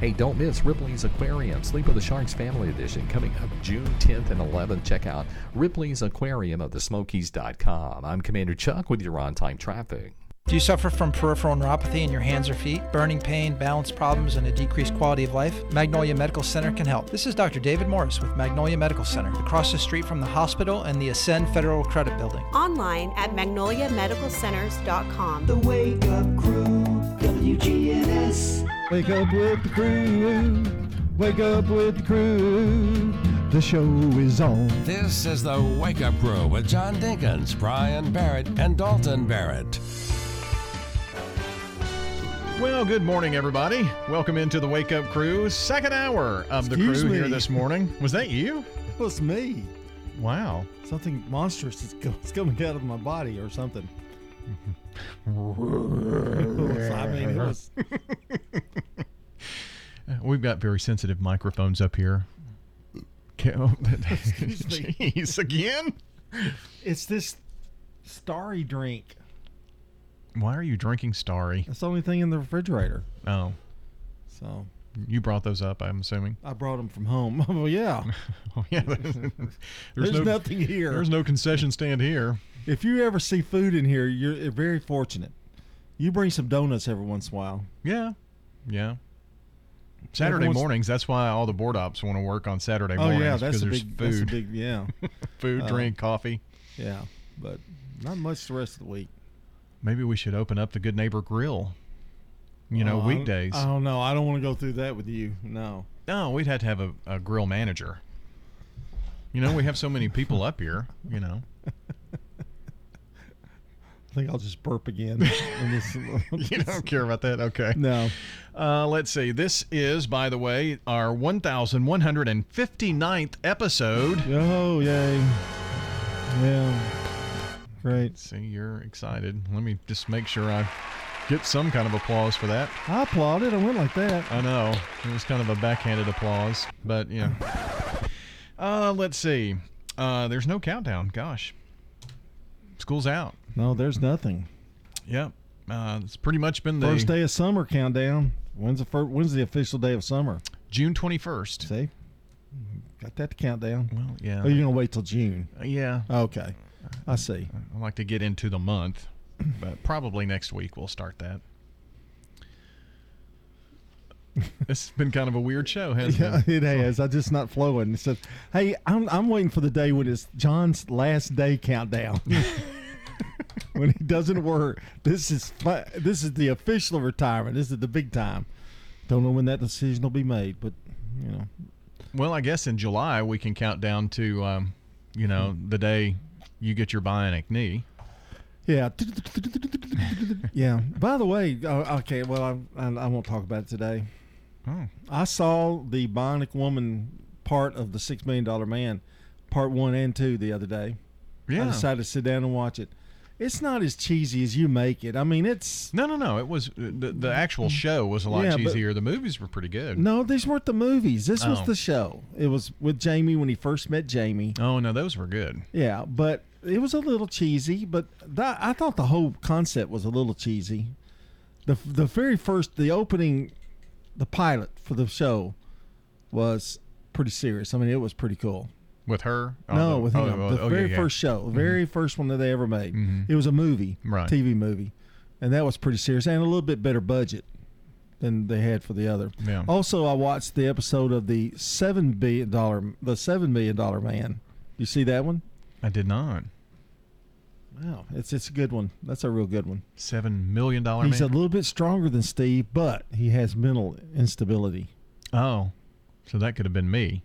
Hey, don't miss Ripley's Aquarium, Sleep of the Sharks Family Edition, coming up June 10th and 11th. Check out Ripley's Aquarium of the Smokies.com. I'm Commander Chuck with your on time traffic. Do you suffer from peripheral neuropathy in your hands or feet, burning pain, balance problems, and a decreased quality of life? Magnolia Medical Center can help. This is Dr. David Morris with Magnolia Medical Center, across the street from the hospital and the Ascend Federal Credit Building. Online at magnoliamedicalcenters.com. The Wake Up Crew, WGNS. Wake up with the crew. Wake up with the crew. The show is on. This is the Wake Up Crew with John Dinkins, Brian Barrett, and Dalton Barrett. Well, good morning, everybody. Welcome into the Wake Up Crew, second hour of the Excuse crew me. here this morning. Was that you? It was me. Wow. Something monstrous is go- is coming out of my body or something. I mean, it was. Uh, we've got very sensitive microphones up here. Oh, Excuse me. Jeez, again? It's this starry drink. Why are you drinking Starry? That's the only thing in the refrigerator. Oh, So you brought those up, I'm assuming. I brought them from home. oh yeah. Oh, yeah. There's, There's no, nothing here. There's no concession stand here. If you ever see food in here, you're very fortunate. You bring some donuts every once in a while. Yeah. Yeah. Saturday Everyone's- mornings. That's why all the board ops want to work on Saturday Oh mornings yeah, that's a big. food, That's a big. Yeah. food, Uh, drink, coffee. Yeah, but not much the rest of the week. Maybe we should open up the Good Neighbor Grill. You know, Oh, weekdays. I don't know. I don't want to go through that with you. No. No, we'd have to have a, a grill manager. You know, we have so many people up here. You know, I think I'll just burp again. you don't care about that. Okay. No. Uh, let's see. This is, by the way, our 1,159th episode. Oh yay! Yeah. Great. See, you're excited. Let me just make sure I get some kind of applause for that. I applauded. I went like that. I know. It was kind of a backhanded applause, but yeah. Uh, let's see. Uh, there's no countdown. Gosh. School's out. No, there's nothing. Yep. Uh, it's pretty much been the First day of summer countdown. When's the first, When's the official day of summer? June 21st. See, got that to count down. Well, yeah. Oh, you're gonna wait till June? Uh, yeah. Okay, I see. I like to get into the month, but probably next week we'll start that. it's been kind of a weird show, hasn't Yeah, it? it has. I just not flowing. It says, "Hey, I'm I'm waiting for the day when it's John's last day countdown." when he doesn't work, this is fi- this is the official retirement. This is the big time. Don't know when that decision will be made, but you know, Well, I guess in July we can count down to, um, you know, the day you get your bionic knee. yeah, yeah. By the way, uh, okay, well, I, I I won't talk about it today. Oh. I saw the Bionic Woman part of the Six Million Dollar Man, part one and two, the other day. Yeah. I decided to sit down and watch it. It's not as cheesy as you make it. I mean, it's No, no, no. It was uh, the the actual mm. show was a lot Yeah, cheesier. The movies were pretty good. no, these weren't the movies. This was Oh. the show. It was with Jamie when he first met Jamie. Oh no, those were good. Yeah, but it was a little cheesy. But that, I thought the whole concept was a little cheesy. the The very first, the opening, the pilot for the show was pretty serious. I mean, it was pretty cool. With her? Oh, no, the- with him. oh, the oh, very yeah, first show, the very first one that they ever made. Mhm. It was a movie, Right. TV movie, and that was pretty serious and a little bit better budget than they had for the other. Yeah. Also, I watched the episode of the seven billion dollar, the seven million dollar man. You see that one? I did not. Wow, It's it's a good one. That's a real good one. Seven million dollar He's man. a little bit stronger than Steve, but he has mental instability. oh, so that could have been me.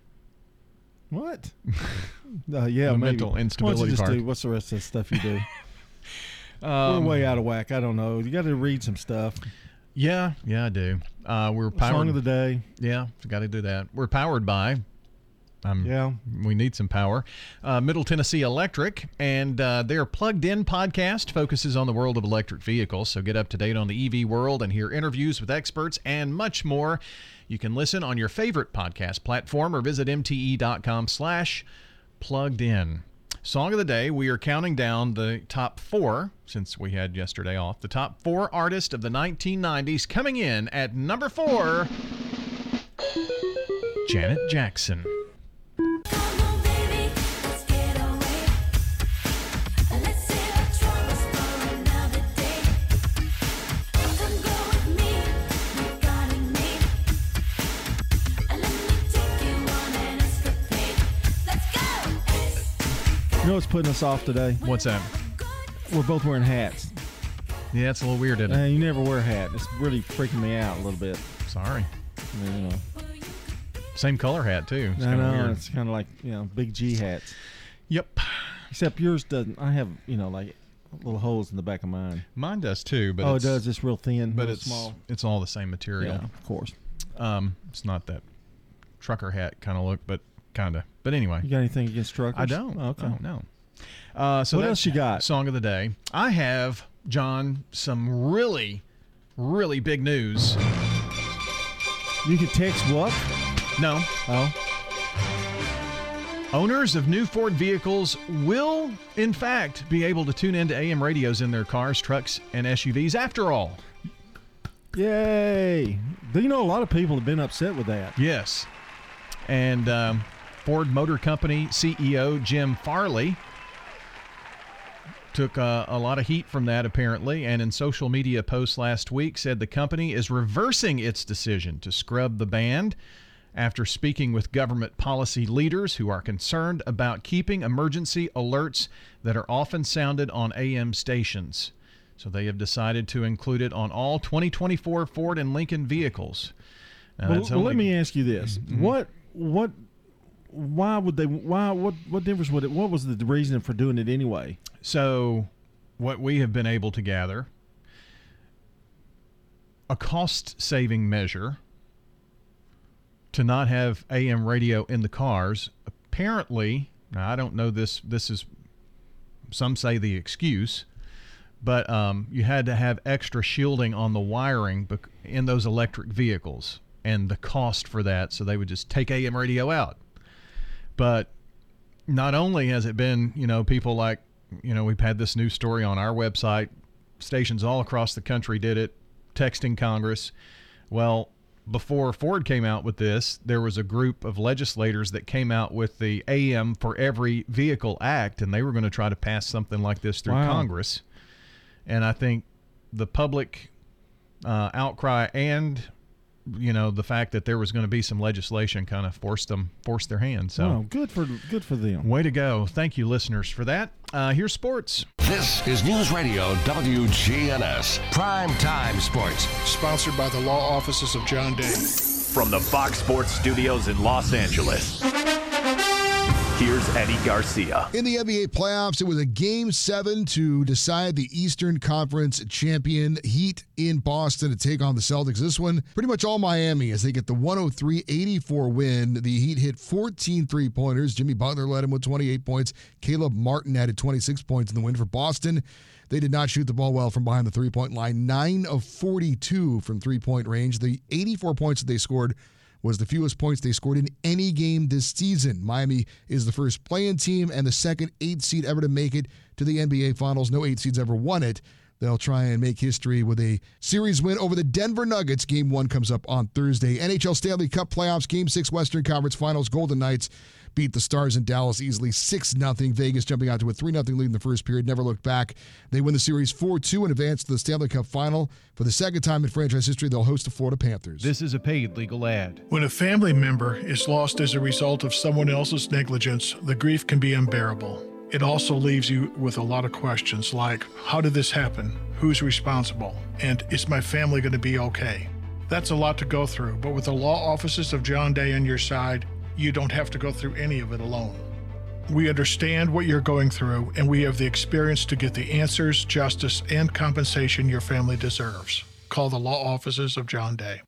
What? Uh, yeah, The maybe. mental Why don't you just part. do- what's the rest of the stuff you do? Um, We're way out of whack. I don't know. You got to read some stuff. Yeah, yeah, I do. Uh, we're powered. Song of the day. Yeah, got to do that. We're powered by. Um, Yeah. we need some power. Uh, Middle Tennessee Electric, and uh, their Plugged In podcast focuses on the world of electric vehicles. So get up to date on the EV world and hear interviews with experts and much more. You can listen on your favorite podcast platform or visit mte.com/slash plugged in. Song of the day, we are counting down the top four, since we had yesterday off, the top four artists of the 1990s coming in at number four, Janet Jackson. You know what's putting us off today? What's that? We're both wearing hats. Yeah, it's a little weird, isn't it? Uh, you never wear a hat. It's really freaking me out a little bit. Sorry. You know, Same color hat, too. It's I kinda know. weird. It's kind of like you know big G hats. Yep. Except yours doesn't. I have you know like little holes in the back of mine. Mine does too, but oh, it it's, does. It's real thin, but real it's small. it's all the same material. Yeah, of course. Um, it's not that trucker hat kind of look, but kind of. But anyway, You got anything against truckers? I don't. Oh, okay. No. Uh, so What else you got? Song of the day. I have John some really, really big news. You can text what? No. Oh. Owners of new Ford vehicles will, in fact, be able to tune into AM radios in their cars, trucks, and SUVs after all. Yay! Do you know a lot of people have been upset with that? Yes. And um, Ford Motor Company CEO Jim Farley took uh, a lot of heat from that, apparently, and in social media posts last week said the company is reversing its decision to scrub the band after speaking with government policy leaders who are concerned about keeping emergency alerts that are often sounded on AM stations. So they have decided to include it on all 2024 Ford and Lincoln vehicles. Now, Well, that's well, let me ask you this: What, what, why would they? Why? What? What difference would it? What was the reason for doing it anyway? So, what we have been able to gather a cost saving measure to not have AM radio in the cars. Apparently, I don't know this, this is some say the excuse, but um, you had to have extra shielding on the wiring in those electric vehicles and the cost for that. So they would just take AM radio out. But not only has it been, you know, people like, you know, we've had this news story on our website, stations all across the country did it, texting Congress. Well, before Ford came out with this, there was a group of legislators that came out with the AM for Every Vehicle Act, and they were going to try to pass something like this through Wow. Congress. And I think the public uh, outcry and you know the fact that there was going to be some legislation kind of forced them forced their hand. So oh, good for good for them. Way to go. Thank you, listeners, for that. Uh, here's sports. This is News Radio WGNS Prime Time Sports. Sponsored by the law offices of John Day. From the Fox Sports Studios in Los Angeles, here's Eddie Garcia. In the NBA playoffs, it was a game seven to decide the Eastern Conference champion Heat in Boston to take on the Celtics. This one, pretty much all Miami as they get the 103 84 win. The Heat hit 14 three pointers. Jimmy Butler led him with 28 points. Caleb Martin added 26 points in the win for Boston. They did not shoot the ball well from behind the three point line. Nine of 42 from three point range. The 84 points that they scored was the fewest points they scored in any game this season. Miami is the first play-in team and the second eight seed ever to make it to the NBA Finals. No eight seeds ever won it. They'll try and make history with a series win over the Denver Nuggets. Game one comes up on Thursday. NHL Stanley Cup playoffs, Game six Western Conference Finals. Golden Knights beat the Stars in Dallas easily 6 0. Vegas jumping out to a 3 0 lead in the first period, never looked back. They win the series 4 2 and advance to the Stanley Cup final. For the second time in franchise history, they'll host the Florida Panthers. This is a paid legal ad. When a family member is lost as a result of someone else's negligence, the grief can be unbearable. It also leaves you with a lot of questions like how did this happen? Who's responsible? And is my family going to be okay? That's a lot to go through, but with the law offices of John Day on your side, you don't have to go through any of it alone. We understand what you're going through, and we have the experience to get the answers, justice, and compensation your family deserves. Call the law offices of John Day.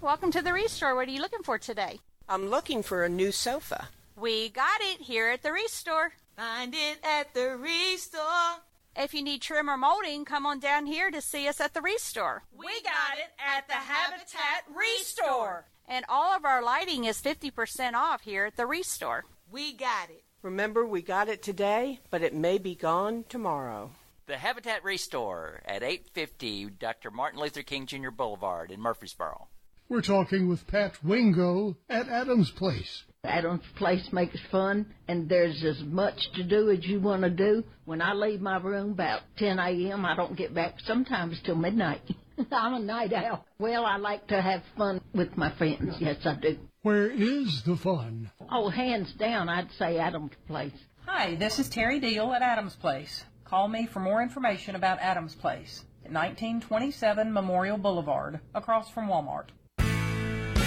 Welcome to the Restore. What are you looking for today? I'm looking for a new sofa. We got it here at the Restore. Find it at the Restore. If you need trim or molding, come on down here to see us at the Restore. We got it at the Habitat Restore. And all of our lighting is 50% off here at the Restore. We got it. Remember, we got it today, but it may be gone tomorrow. The Habitat Restore at 850 Dr. Martin Luther King Jr. Boulevard in Murfreesboro. We're talking with Pat Wingo at Adams Place. Adams Place makes fun, and there's as much to do as you want to do. When I leave my room about 10 a.m., I don't get back sometimes till midnight. I'm a night owl. Well, I like to have fun with my friends. Yes, I do. Where is the fun? Oh, hands down, I'd say Adams Place. Hi, this is Terry Deal at Adams Place. Call me for more information about Adams Place at 1927 Memorial Boulevard, across from Walmart.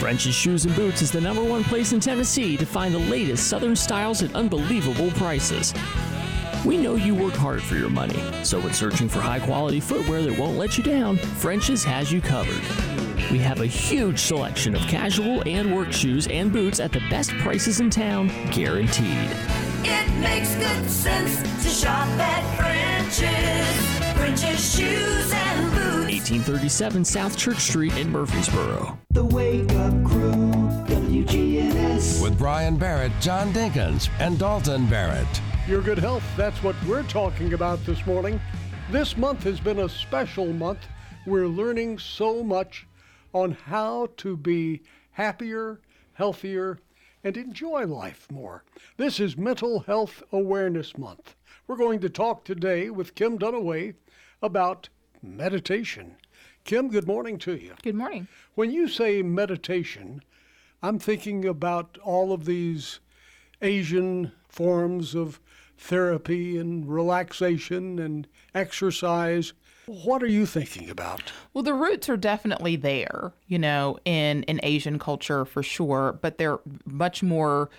French's Shoes and Boots is the number one place in Tennessee to find the latest Southern styles at unbelievable prices. We know you work hard for your money, so when searching for high quality footwear that won't let you down, French's has you covered. We have a huge selection of casual and work shoes and boots at the best prices in town, guaranteed. It makes good sense to shop at French's. French's Shoes and Boots. 1837 South Church Street in Murfreesboro. The Wake Up Crew, WGNS. With Brian Barrett, John Dinkins, and Dalton Barrett. Your good health, that's what we're talking about this morning. This month has been a special month. We're learning so much on how to be happier, healthier, and enjoy life more. This is Mental Health Awareness Month. We're going to talk today with Kim Dunaway about meditation. Kim, good morning to you. Good morning. When you say meditation, I'm thinking about all of these Asian forms of therapy and relaxation and exercise. What are you thinking about? Well, the roots are definitely there, you know, in in Asian culture for sure, but they're much more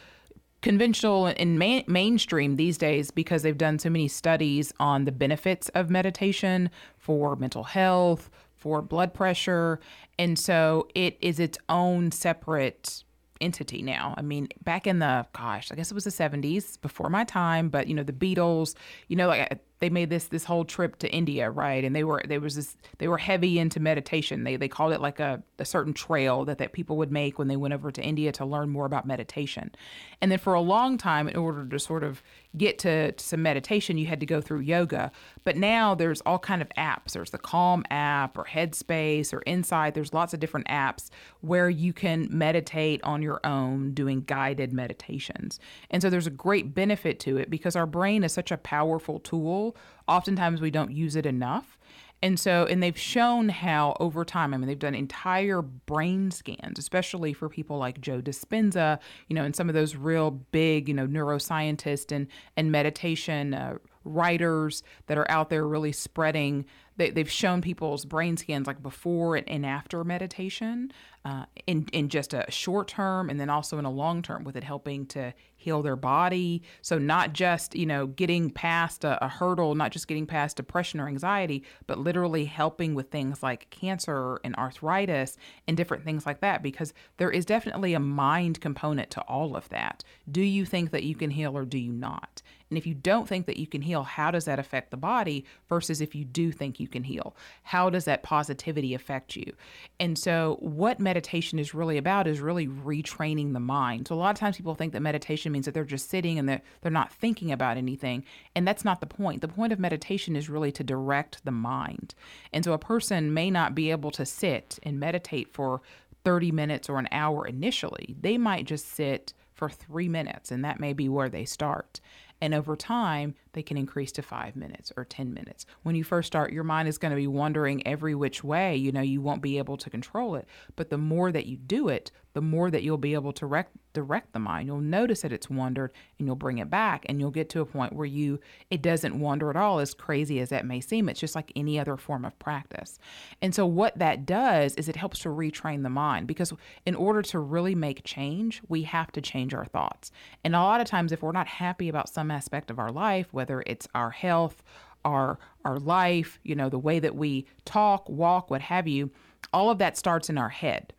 conventional and main, mainstream these days because they've done so many studies on the benefits of meditation for mental health, for blood pressure, and so it is its own separate entity now. I mean, back in the gosh, I guess it was the 70s, before my time, but you know, the Beatles, you know, like they made this this whole trip to India, right? And they were was this they were heavy into meditation. They they called it like a, a certain trail that, that people would make when they went over to India to learn more about meditation. And then for a long time, in order to sort of get to, to some meditation, you had to go through yoga. But now there's all kind of apps. There's the Calm app or Headspace or Insight. There's lots of different apps where you can meditate on your own doing guided meditations. And so there's a great benefit to it because our brain is such a powerful tool. Oftentimes we don't use it enough. And so, and they've shown how over time, I mean, they've done entire brain scans, especially for people like Joe Dispenza, you know, and some of those real big, you know, neuroscientists and, and meditation uh, writers that are out there really spreading. They, they've shown people's brain scans like before and, and after meditation uh, in, in just a short term and then also in a long term with it helping to heal their body. So not just, you know, getting past a, a, hurdle, not just getting past depression or anxiety, but literally helping with things like cancer and arthritis and different things like that because there is definitely a mind component to all of that. Do you think that you can heal or do you not? And if you don't think that you can heal, how does that affect the body versus if you do think you can heal? How does that positivity affect you? And so what meditation is really about is really retraining the mind. So a lot of times people think that meditation means that they're just sitting and they're, they're not thinking about anything. And that's not the point. The point of meditation is really to direct the mind. And so a person may not be able to sit and meditate for 30 minutes or an hour initially. They might just sit for three minutes, and that may be where they start. And over time, they can increase to five minutes or 10 minutes. When you first start, your mind is going to be wandering every which way. You know, you won't be able to control it. But the more that you do it, the more that you'll be able to rec- direct the mind. You'll notice that it's wandered and you'll bring it back and you'll get to a point where you it doesn't wander at all as crazy as that may seem. It's just like any other form of practice. And so what that does is it helps to retrain the mind because in order to really make change, we have to change our thoughts. And a lot of times if we're not happy about some aspect of our life, whether it's our health, our our life, you know, the way that we talk, walk, what have you, all of that starts in our head.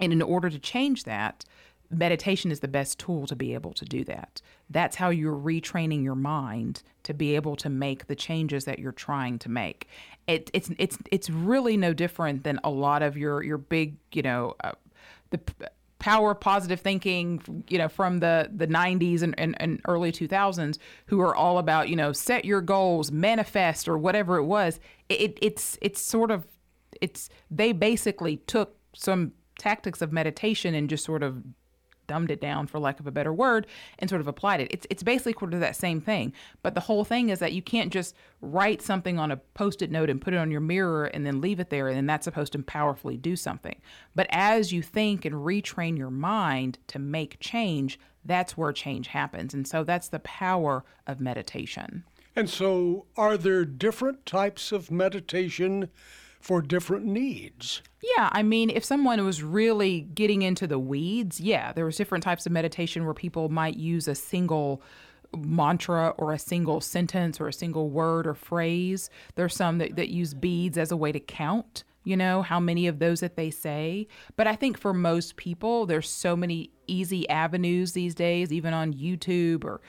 And in order to change that, meditation is the best tool to be able to do that. That's how you're retraining your mind to be able to make the changes that you're trying to make. It, it's it's it's really no different than a lot of your your big you know uh, the power of positive thinking you know from the the 90s and, and, and early 2000s who are all about you know set your goals manifest or whatever it was it, it's it's sort of it's they basically took some tactics of meditation and just sort of dumbed it down for lack of a better word and sort of applied it. It's it's basically sort of that same thing. But the whole thing is that you can't just write something on a post-it note and put it on your mirror and then leave it there and then that's supposed to powerfully do something. But as you think and retrain your mind to make change, that's where change happens. And so that's the power of meditation. And so, are there different types of meditation for different needs? Yeah, I mean, if someone was really getting into the weeds, yeah, there was different types of meditation where people might use a single mantra or a single sentence or a single word or phrase. There's some that, that use beads as a way to count, you know, how many of those that they say. But I think for most people, there's so many easy avenues these days, even on YouTube or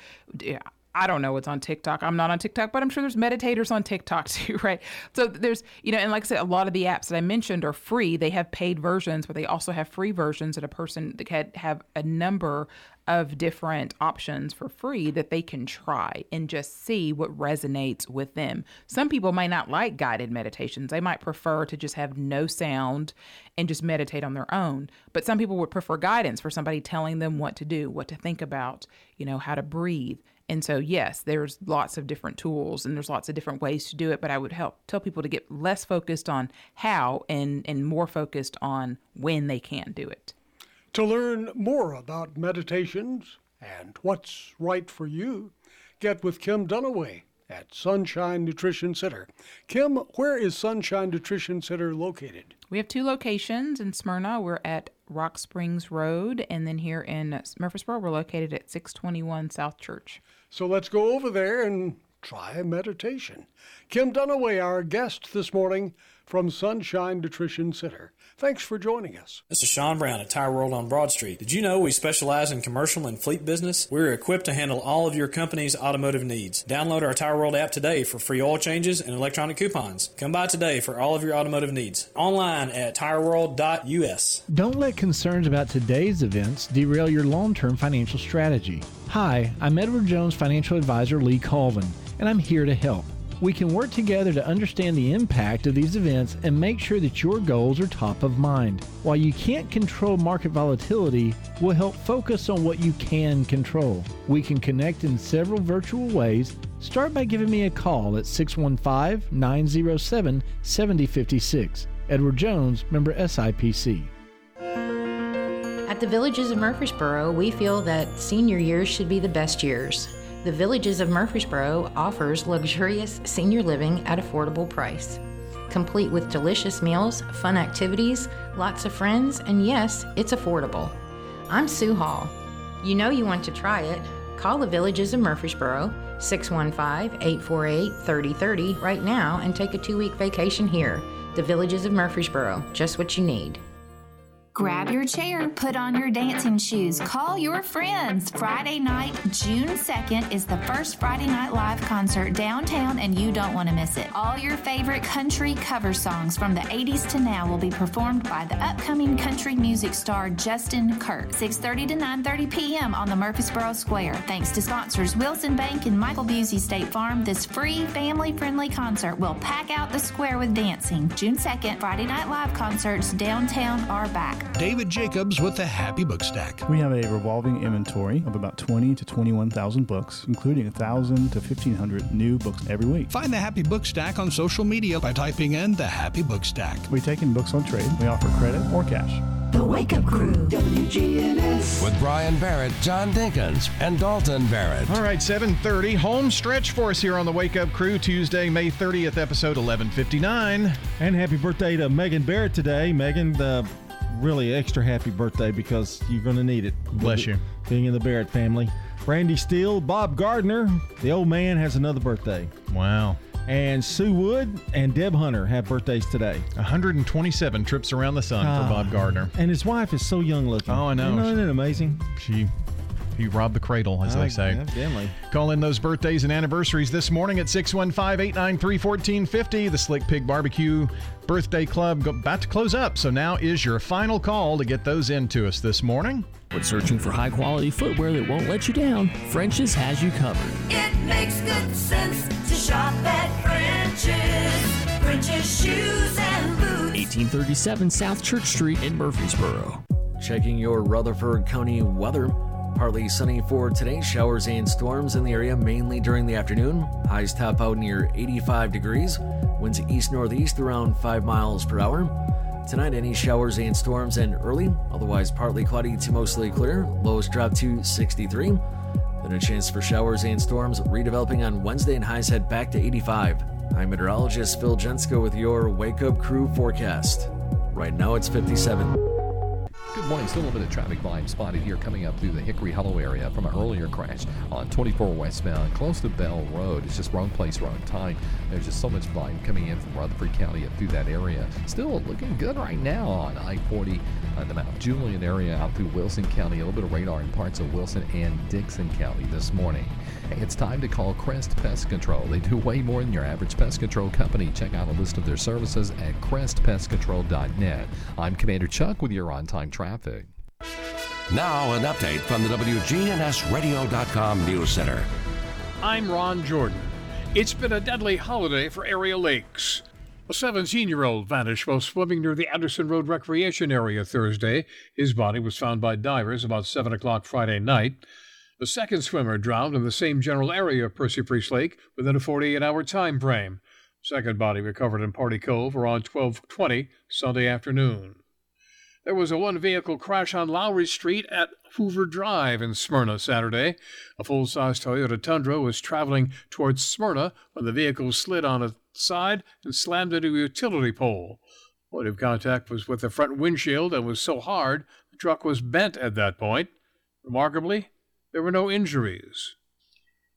I don't know what's on TikTok. I'm not on TikTok, but I'm sure there's meditators on TikTok too, right? So there's, you know, and like I said, a lot of the apps that I mentioned are free. They have paid versions, but they also have free versions that a person can have a number of different options for free that they can try and just see what resonates with them. Some people might not like guided meditations. They might prefer to just have no sound and just meditate on their own. But some people would prefer guidance for somebody telling them what to do, what to think about, you know, how to breathe. And so, yes, there's lots of different tools and there's lots of different ways to do it. But I would help tell people to get less focused on how and, and more focused on when they can do it. To learn more about meditations and what's right for you, get with Kim Dunaway at Sunshine Nutrition Center. Kim, where is Sunshine Nutrition Center located? We have two locations in Smyrna. We're at Rock Springs Road, and then here in Murfreesboro, we're located at 621 South Church. So let's go over there and try a meditation. Kim Dunaway, our guest this morning from Sunshine Nutrition Center. Thanks for joining us. This is Sean Brown at Tire World on Broad Street. Did you know we specialize in commercial and fleet business? We're equipped to handle all of your company's automotive needs. Download our Tire World app today for free oil changes and electronic coupons. Come by today for all of your automotive needs. Online at tireworld.us. Don't let concerns about today's events derail your long term financial strategy. Hi, I'm Edward Jones financial advisor Lee Colvin, and I'm here to help. We can work together to understand the impact of these events and make sure that your goals are top of mind. While you can't control market volatility, we'll help focus on what you can control. We can connect in several virtual ways. Start by giving me a call at 615 907 7056. Edward Jones, member SIPC. At the Villages of Murfreesboro, we feel that senior years should be the best years. The Villages of Murfreesboro offers luxurious senior living at affordable price, complete with delicious meals, fun activities, lots of friends, and yes, it's affordable. I'm Sue Hall. You know you want to try it. Call the Villages of Murfreesboro 615-848-3030 right now and take a 2-week vacation here. The Villages of Murfreesboro, just what you need. Grab your chair, put on your dancing shoes, call your friends. Friday night, June 2nd, is the first Friday Night Live concert downtown, and you don't want to miss it. All your favorite country cover songs from the 80s to now will be performed by the upcoming country music star Justin Kirk. 6:30 to 9:30 p.m. on the Murfreesboro Square. Thanks to sponsors Wilson Bank and Michael Busey State Farm, this free family-friendly concert will pack out the square with dancing. June 2nd, Friday Night Live concerts downtown are back. David Jacobs with the Happy Book Stack. We have a revolving inventory of about 20 to 21,000 books, including 1,000 to 1,500 new books every week. Find the Happy Book Stack on social media by typing in the Happy Book Stack. We take in books on trade. We offer credit or cash. The Wake Up Crew, WGNS. With Brian Barrett, John Dinkins, and Dalton Barrett. All right, 7:30 home stretch for us here on the Wake Up Crew Tuesday, May 30th, episode 1159. And happy birthday to Megan Barrett today. Megan, the really extra happy birthday because you're going to need it. Bless you. Being in the Barrett family. Brandy Steele, Bob Gardner, the old man has another birthday. Wow. And Sue Wood and Deb Hunter have birthdays today. 127 trips around the sun Ah. for Bob Gardner. And his wife is so young looking. Oh, I know. Isn't that amazing? She he robbed the cradle, as Ah, they say. evidently. Call in those birthdays and anniversaries this morning at 615-893-1450. The Slick Pig Barbecue Birthday Club about to close up, so now is your final call to get those into us this morning. When searching for high quality footwear that won't let you down, French's has you covered. It makes good sense to shop at French's. French's shoes and boots. 1837 South Church Street in Murfreesboro. Checking your Rutherford County weather. Partly sunny for today, showers and storms in the area mainly during the afternoon. Highs top out near 85 degrees. Winds east northeast around 5 miles per hour. Tonight, any showers and storms and early, otherwise partly cloudy to mostly clear. Lows drop to 63. Then a chance for showers and storms redeveloping on Wednesday and highs head back to 85. I'm meteorologist Phil Jensko with your Wake Up Crew forecast. Right now it's 57. Good morning. Still a little bit of traffic volume spotted here coming up through the Hickory Hollow area from an earlier crash on 24 westbound, close to Bell Road. It's just wrong place, wrong time. There's just so much volume coming in from Rutherford County up through that area. Still looking good right now on I-40 on uh, the Mount Juliet area out through Wilson County. A little bit of radar in parts of Wilson and Dickson County this morning. Hey, it's time to call Crest Pest Control. They do way more than your average pest control company. Check out a list of their services at crestpestcontrol.net. I'm Commander Chuck with your on-time traffic. Now, an update from the WGNSradio.com News Center. I'm Ron Jordan. It's been a deadly holiday for area lakes. A 17 year old vanished while swimming near the Anderson Road Recreation Area Thursday. His body was found by divers about 7 o'clock Friday night. The second swimmer drowned in the same general area of Percy Priest Lake within a 48 hour time frame. Second body recovered in Party Cove around 1220 Sunday afternoon. There was a one vehicle crash on Lowry Street at Hoover Drive in Smyrna Saturday. A full size Toyota Tundra was traveling towards Smyrna when the vehicle slid on its side and slammed into a utility pole. Point of contact was with the front windshield and was so hard the truck was bent at that point. Remarkably, there were no injuries.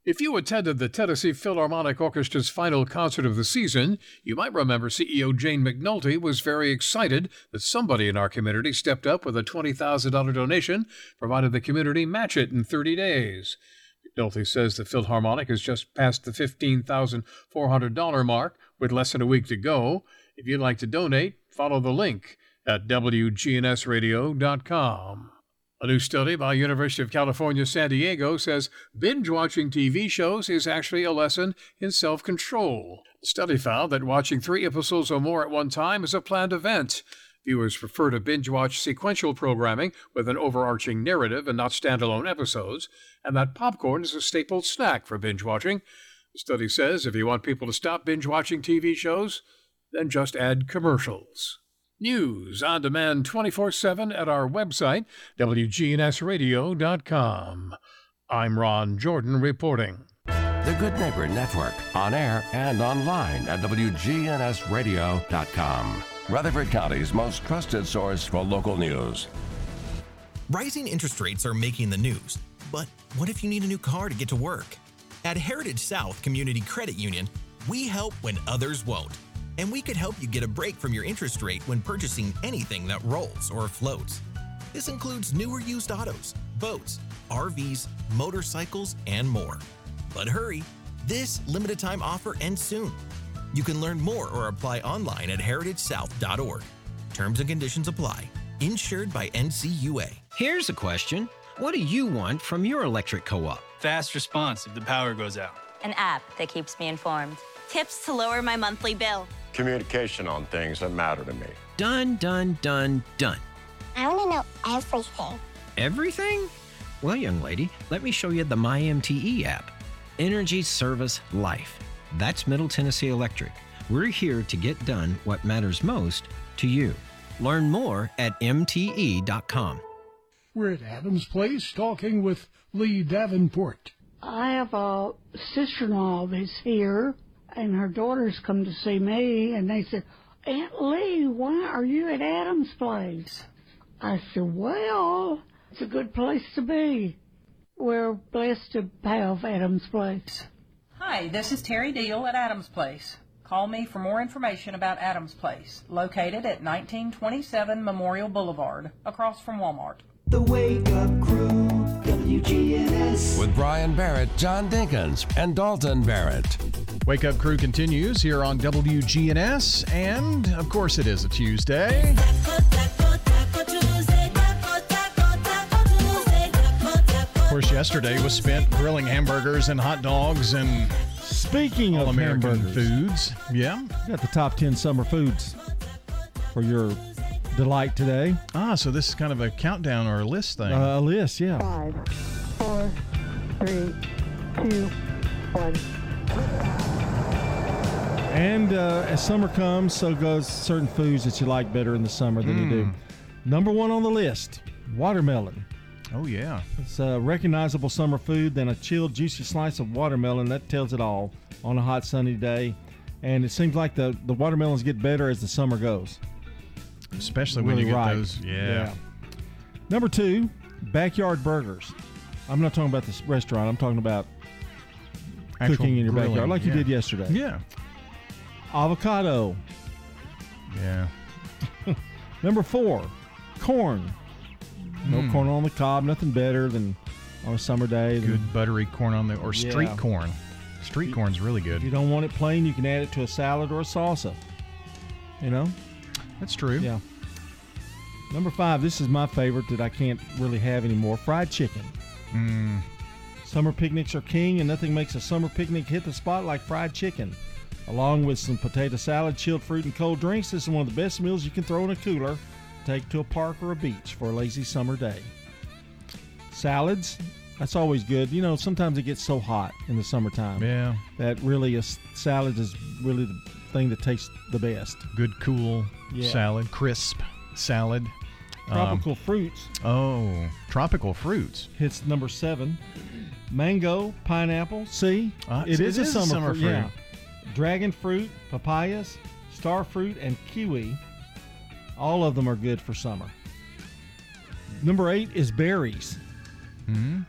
If you attended the Tennessee Philharmonic Orchestra's final concert of the season, you might remember CEO Jane McNulty was very excited that somebody in our community stepped up with a $20,000 donation, provided the community match it in 30 days. McNulty says the Philharmonic has just passed the $15,400 mark with less than a week to go. If you'd like to donate, follow the link at WGNSradio.com. A new study by University of California, San Diego says binge watching TV shows is actually a lesson in self control. The study found that watching three episodes or more at one time is a planned event. Viewers prefer to binge watch sequential programming with an overarching narrative and not standalone episodes, and that popcorn is a staple snack for binge watching. The study says if you want people to stop binge watching TV shows, then just add commercials. News on demand 24 7 at our website, WGNSradio.com. I'm Ron Jordan reporting. The Good Neighbor Network, on air and online at WGNSradio.com. Rutherford County's most trusted source for local news. Rising interest rates are making the news, but what if you need a new car to get to work? At Heritage South Community Credit Union, we help when others won't. And we could help you get a break from your interest rate when purchasing anything that rolls or floats. This includes newer used autos, boats, RVs, motorcycles, and more. But hurry, this limited time offer ends soon. You can learn more or apply online at heritagesouth.org. Terms and conditions apply. Insured by NCUA. Here's a question What do you want from your electric co op? Fast response if the power goes out. An app that keeps me informed. Tips to lower my monthly bill. Communication on things that matter to me. Done, done, done, done. I want to know everything. Everything? Well, young lady, let me show you the MyMTE app. Energy Service Life. That's Middle Tennessee Electric. We're here to get done what matters most to you. Learn more at MTE.com. We're at Adams Place talking with Lee Davenport. I have a sister-in-law that's here, and her daughters come to see me, and they said, Aunt Lee, why are you at Adam's place? I said, well, it's a good place to be. We're blessed to have Adam's place. Hi, this is Terry Deal at Adams Place. Call me for more information about Adams Place, located at 1927 Memorial Boulevard, across from Walmart. The Wake Up Crew, WGNS. With Brian Barrett, John Dinkins, and Dalton Barrett. Wake Up Crew continues here on WGNS, and of course it is a Tuesday. Of course, yesterday was spent grilling hamburgers and hot dogs and Speaking all of American hamburgers, foods. Yeah. got the top 10 summer foods for your delight today. Ah, so this is kind of a countdown or a list thing. Uh, a list, yeah. Five, four, three, two, one. And uh, as summer comes, so goes certain foods that you like better in the summer than you do. Mm. Number one on the list watermelon. Oh, yeah. It's a recognizable summer food. Then a chilled, juicy slice of watermelon. That tells it all on a hot, sunny day. And it seems like the, the watermelons get better as the summer goes. Especially when Really you get ripe. those. Yeah. Number two, backyard burgers. I'm not talking about this restaurant. I'm talking about Actual cooking in your grilling, backyard, like you yeah. did yesterday. Yeah. Avocado. Yeah. Number four, corn. No Mm. corn on the cob. Nothing better than on a summer day. than- Good buttery corn on the, or street Yeah. corn. Street corn's really good. If you don't want it plain, you can add it to a salad or a salsa. You know? That's true. Yeah. Number five, this is my favorite that I can't really have anymore fried chicken. Mm. Summer picnics are king, and nothing makes a summer picnic hit the spot like fried chicken. Along with some potato salad, chilled fruit, and cold drinks, this is one of the best meals you can throw in a cooler, take to a park or a beach for a lazy summer day. Salads, that's always good. You know, sometimes it gets so hot in the summertime. Yeah. That really a salad is really the thing that tastes the best. Good, cool Yeah. salad, crisp salad. Um, Tropical fruits oh, tropical fruits. hits number seven. Mango, pineapple. See, Uh, it so is a is a summer, summer fruit. Yeah. Dragon fruit, papayas, star fruit, and kiwi. All of them are good for summer. Number eight is berries. Hmm.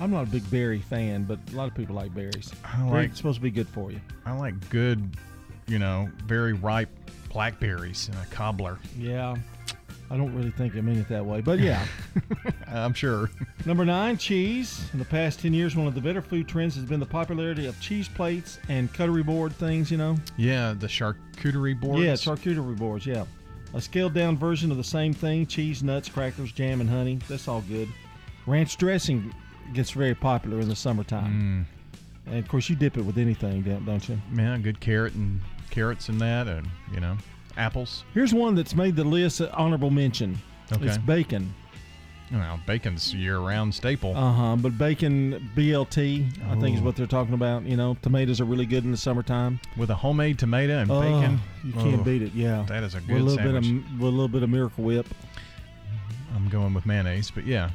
I'm not a big berry fan, but a lot of people like berries. I They're like- supposed to be good for you. I like good, you know, very ripe blackberries in a cobbler. Yeah. I don't really think I mean it that way, but yeah. I'm sure. Number nine, cheese. In the past 10 years, one of the better food trends has been the popularity of cheese plates and cutlery board things, you know? Yeah, the charcuterie boards. Yeah, charcuterie boards, yeah. A scaled down version of the same thing cheese, nuts, crackers, jam, and honey. That's all good. Ranch dressing gets very popular in the summertime. Mm. And of course, you dip it with anything, don't don't you? Man, good carrot and carrots in that, and you know, apples. Here's one that's made the list honorable mention. Okay. It's bacon. Well, bacon's year-round staple. Uh huh. But bacon BLT, I think is Oh. what they're talking about. You know, tomatoes are really good in the summertime. With a homemade tomato and Oh, bacon. You can't Oh, beat it. Yeah. That is a With good a little sandwich. bit of with a little bit of Miracle Whip. I'm going with mayonnaise, but yeah.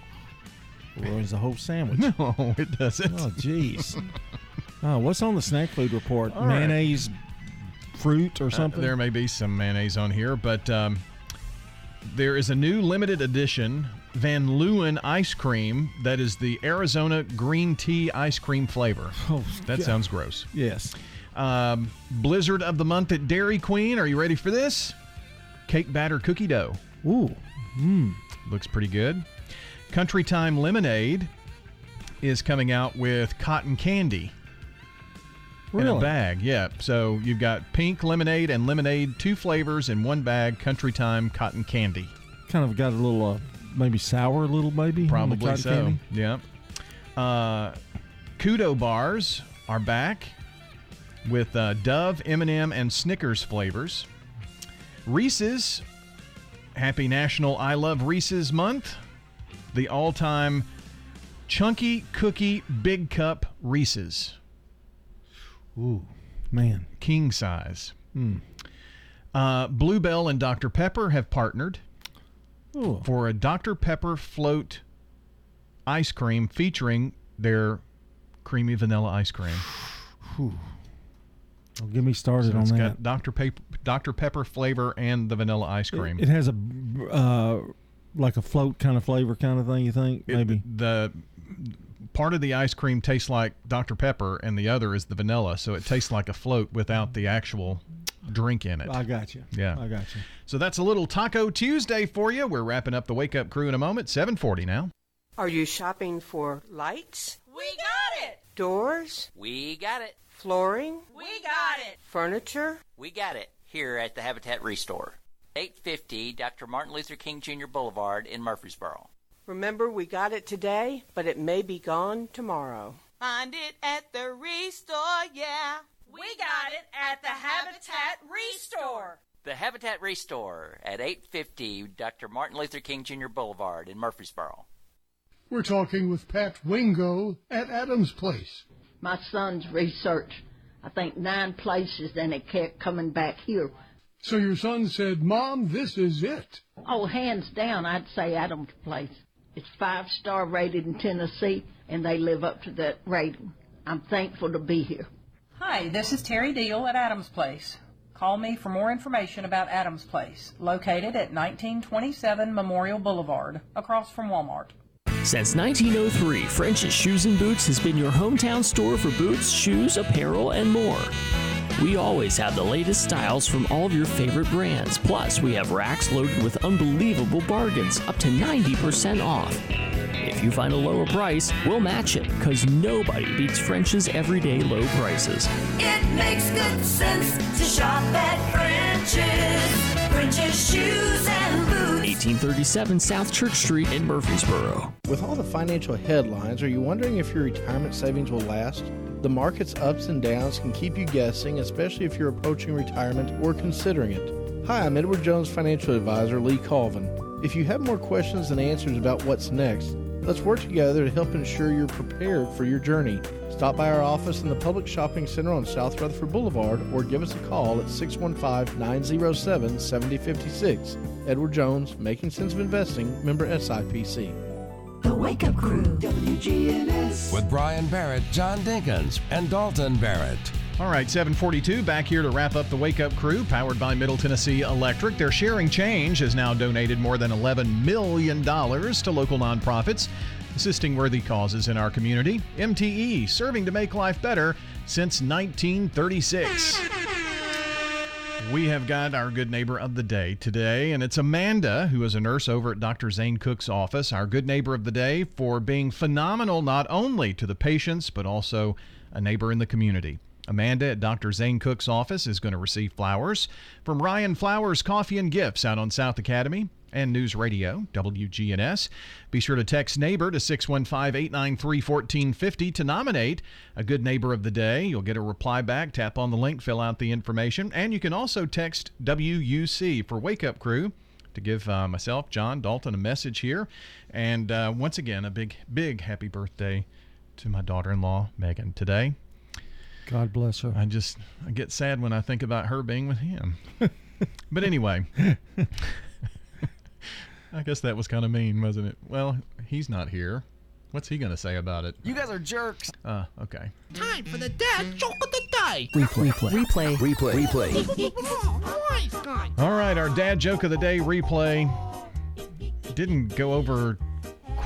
Ruins the whole sandwich. No, it doesn't. Oh, jeez. oh, what's on the snack food report? All right. Mayonnaise, fruit, or Uh, something? there may be some mayonnaise on here, but um, there is a new limited edition Van Leeuwen ice cream that is the Arizona green tea ice cream flavor. Oh, that God. sounds gross. Yes. Um, Blizzard of the month at Dairy Queen. Are you ready for this? Cake batter cookie dough. Ooh. Mm. Looks pretty good. Country Time Lemonade is coming out with cotton candy in a bag. Yeah. So you've got pink lemonade and lemonade, two flavors in one bag. Country Time cotton candy. Kind of got a little, uh, maybe sour, a little maybe. Probably so. candy. Yeah. Uh, Kudo bars are back with uh, Dove, M&M, and Snickers flavors. Reese's happy National I Love Reese's Month. The all time Chunky Cookie Big Cup Reese's. Ooh, man. King size. Hmm. Uh, Bluebell and Dr. Pepper have partnered Ooh. for a Dr. Pepper float ice cream featuring their creamy vanilla ice cream. Don't get me started So on it's that. got Dr. Pepper, Dr. Pepper flavor and the vanilla ice cream. It has a uh, like a float kind of flavor kind of thing. You think It- maybe? the part of the ice cream tastes like Dr. Pepper, and the other is the vanilla, so it tastes like a float without the actual drink in it. I got you. Yeah. I got you. So that's a little Taco Tuesday for you. We're wrapping up the Wake Up Crew in a moment. 7:40 now. Are you shopping for lights? We got it. Doors? We got it. Flooring? We got it. Furniture? We got it here at the Habitat Restore. 850 Dr. Martin Luther King Jr. Boulevard in Murfreesboro. Remember, we got it today, but it may be gone tomorrow. Find it at the Restore, yeah. We got it at the Habitat Restore. The Habitat Restore at 850 Dr. Martin Luther King Jr. Boulevard in Murfreesboro. We're talking with Pat Wingo at Adams Place. My son's research, I think nine places, and it kept coming back here. So your son said, Mom, this is it. Oh, hands down, I'd say Adams Place. It's five star rated in Tennessee, and they live up to that rating. I'm thankful to be here. Hi, this is Terry Deal at Adams Place. Call me for more information about Adams Place, located at 1927 Memorial Boulevard, across from Walmart. Since 1903, French's Shoes and Boots has been your hometown store for boots, shoes, apparel, and more. We always have the latest styles from all of your favorite brands. Plus, we have racks loaded with unbelievable bargains, up to 90% off. If you find a lower price, we'll match it, because nobody beats French's everyday low prices. It makes good sense to shop at French's. French's shoes and boots. 1837 South Church Street in Murfreesboro. With all the financial headlines, are you wondering if your retirement savings will last? The market's ups and downs can keep you guessing, especially if you're approaching retirement or considering it. Hi, I'm Edward Jones financial advisor Lee Colvin. If you have more questions than answers about what's next, let's work together to help ensure you're prepared for your journey. Stop by our office in the Public Shopping Center on South Rutherford Boulevard or give us a call at 615 907 7056. Edward Jones, Making Sense of Investing, member SIPC. The Wake Up Crew. WGNS. With Brian Barrett, John Dinkins, and Dalton Barrett. All right, 742 back here to wrap up the Wake Up Crew, powered by Middle Tennessee Electric. Their Sharing Change has now donated more than $11 million to local nonprofits, assisting worthy causes in our community. MTE, serving to make life better since 1936. We have got our good neighbor of the day today, and it's Amanda, who is a nurse over at Dr. Zane Cook's office. Our good neighbor of the day for being phenomenal not only to the patients, but also a neighbor in the community. Amanda at Dr. Zane Cook's office is going to receive flowers from Ryan Flowers Coffee and Gifts out on South Academy and News Radio, WGNS. Be sure to text neighbor to 615 893 1450 to nominate a good neighbor of the day. You'll get a reply back. Tap on the link, fill out the information, and you can also text WUC for Wake Up Crew to give uh, myself, John Dalton, a message here. And uh, once again, a big, big happy birthday to my daughter in law, Megan, today. God bless her. I just I get sad when I think about her being with him. but anyway, I guess that was kind of mean, wasn't it? Well, he's not here. What's he going to say about it? You guys are jerks. Uh, okay. Time for the dad joke of the day. Replay. Replay. Replay. Replay. All right, our dad joke of the day replay didn't go over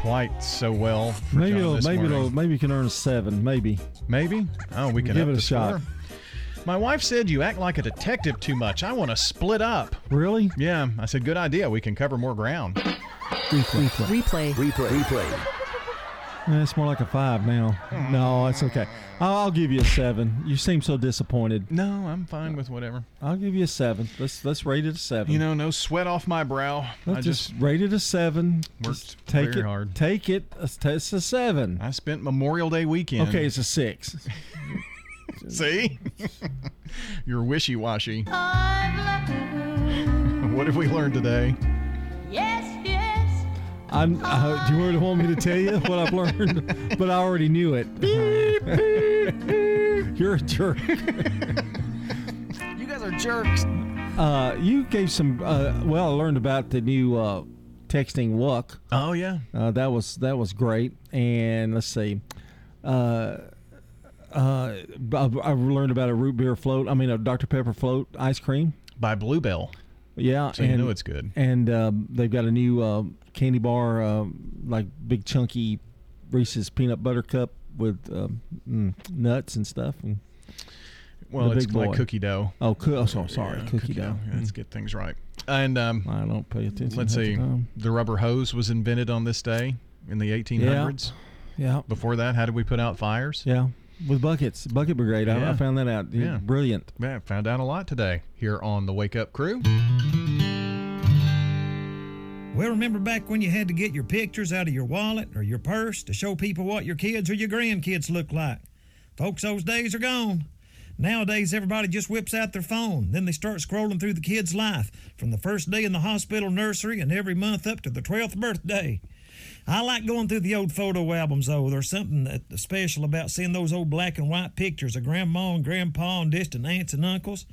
quite so well. For Maybe John it'll, this maybe morning. it'll, maybe you can earn a seven. Maybe. Maybe. Oh, we can give up it a shot. score. My wife said you act like a detective too much. I want to split up. Really? Yeah. I said good idea. We can cover more ground. Replay. Replay. Replay. Replay. Eh, It's more like a five now. No, it's okay. I'll, I'll give you a seven. You seem so disappointed. No, I'm fine with whatever. I'll give you a seven. Let's let's rate it a seven. You know, no sweat off my brow. let's I just, just rate it a seven. worked Just take very it, hard. Take it. It's it's a seven. I spent Memorial Day weekend. Okay, it's a six. See? You're wishy washy. what have we learned today? I, uh, do you really want me to tell you what I've learned? but I already knew it. Beep, beep, beep. You're a jerk. You guys are jerks. Uh, you gave some. Uh, well, I learned about the new uh, texting Wuck. Oh yeah, uh, that was that was great. And let's see. Uh, uh, I've, I've learned about a root beer float. I mean, a Dr Pepper float ice cream by Bluebell. Yeah, So you know it's good. And um, they've got a new uh, candy bar, um, like big chunky Reese's peanut butter cup with um, mm, nuts and stuff. And Well, it's like boy. cookie dough. Oh, coo- oh, so sorry, Yeah, cookie, dough. Yeah, let's get things right. And um, I don't pay attention. Let's half the see. The rubber hose was invented on this day in the 1800s. Yeah. yeah. Before that, how did we put out fires? Yeah, with buckets, bucket brigade. I, I found that out. Yeah. brilliant. Yeah, found out a lot today here on the Wake Up Crew. Well, remember back when you had to get your pictures out of your wallet or your purse to show people what your kids or your grandkids look like? Folks, those days are gone. Nowadays, everybody just whips out their phone. Then they start scrolling through the kid's life from the first day in the hospital nursery and every month up to the 12th birthday. I like going through the old photo albums, though. There's something special about seeing those old black and white pictures of grandma and grandpa and distant aunts and uncles.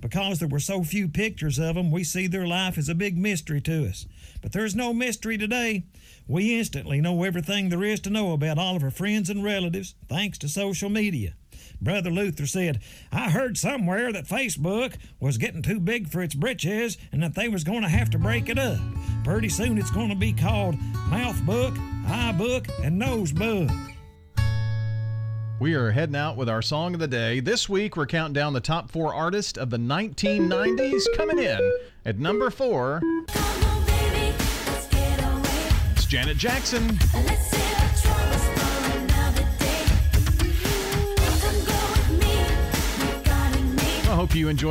Because there were so few pictures of them, we see their life as a big mystery to us. But there's no mystery today. We instantly know everything there is to know about all of our friends and relatives thanks to social media. Brother Luther said, I heard somewhere that Facebook was getting too big for its britches and that they was going to have to break it up. Pretty soon it's going to be called Mouth Book, Eye Book, and Nose Book. We are heading out with our song of the day. This week, we're counting down the top four artists of the 1990s. Coming in at number four, Janet Jackson. I hope you enjoy.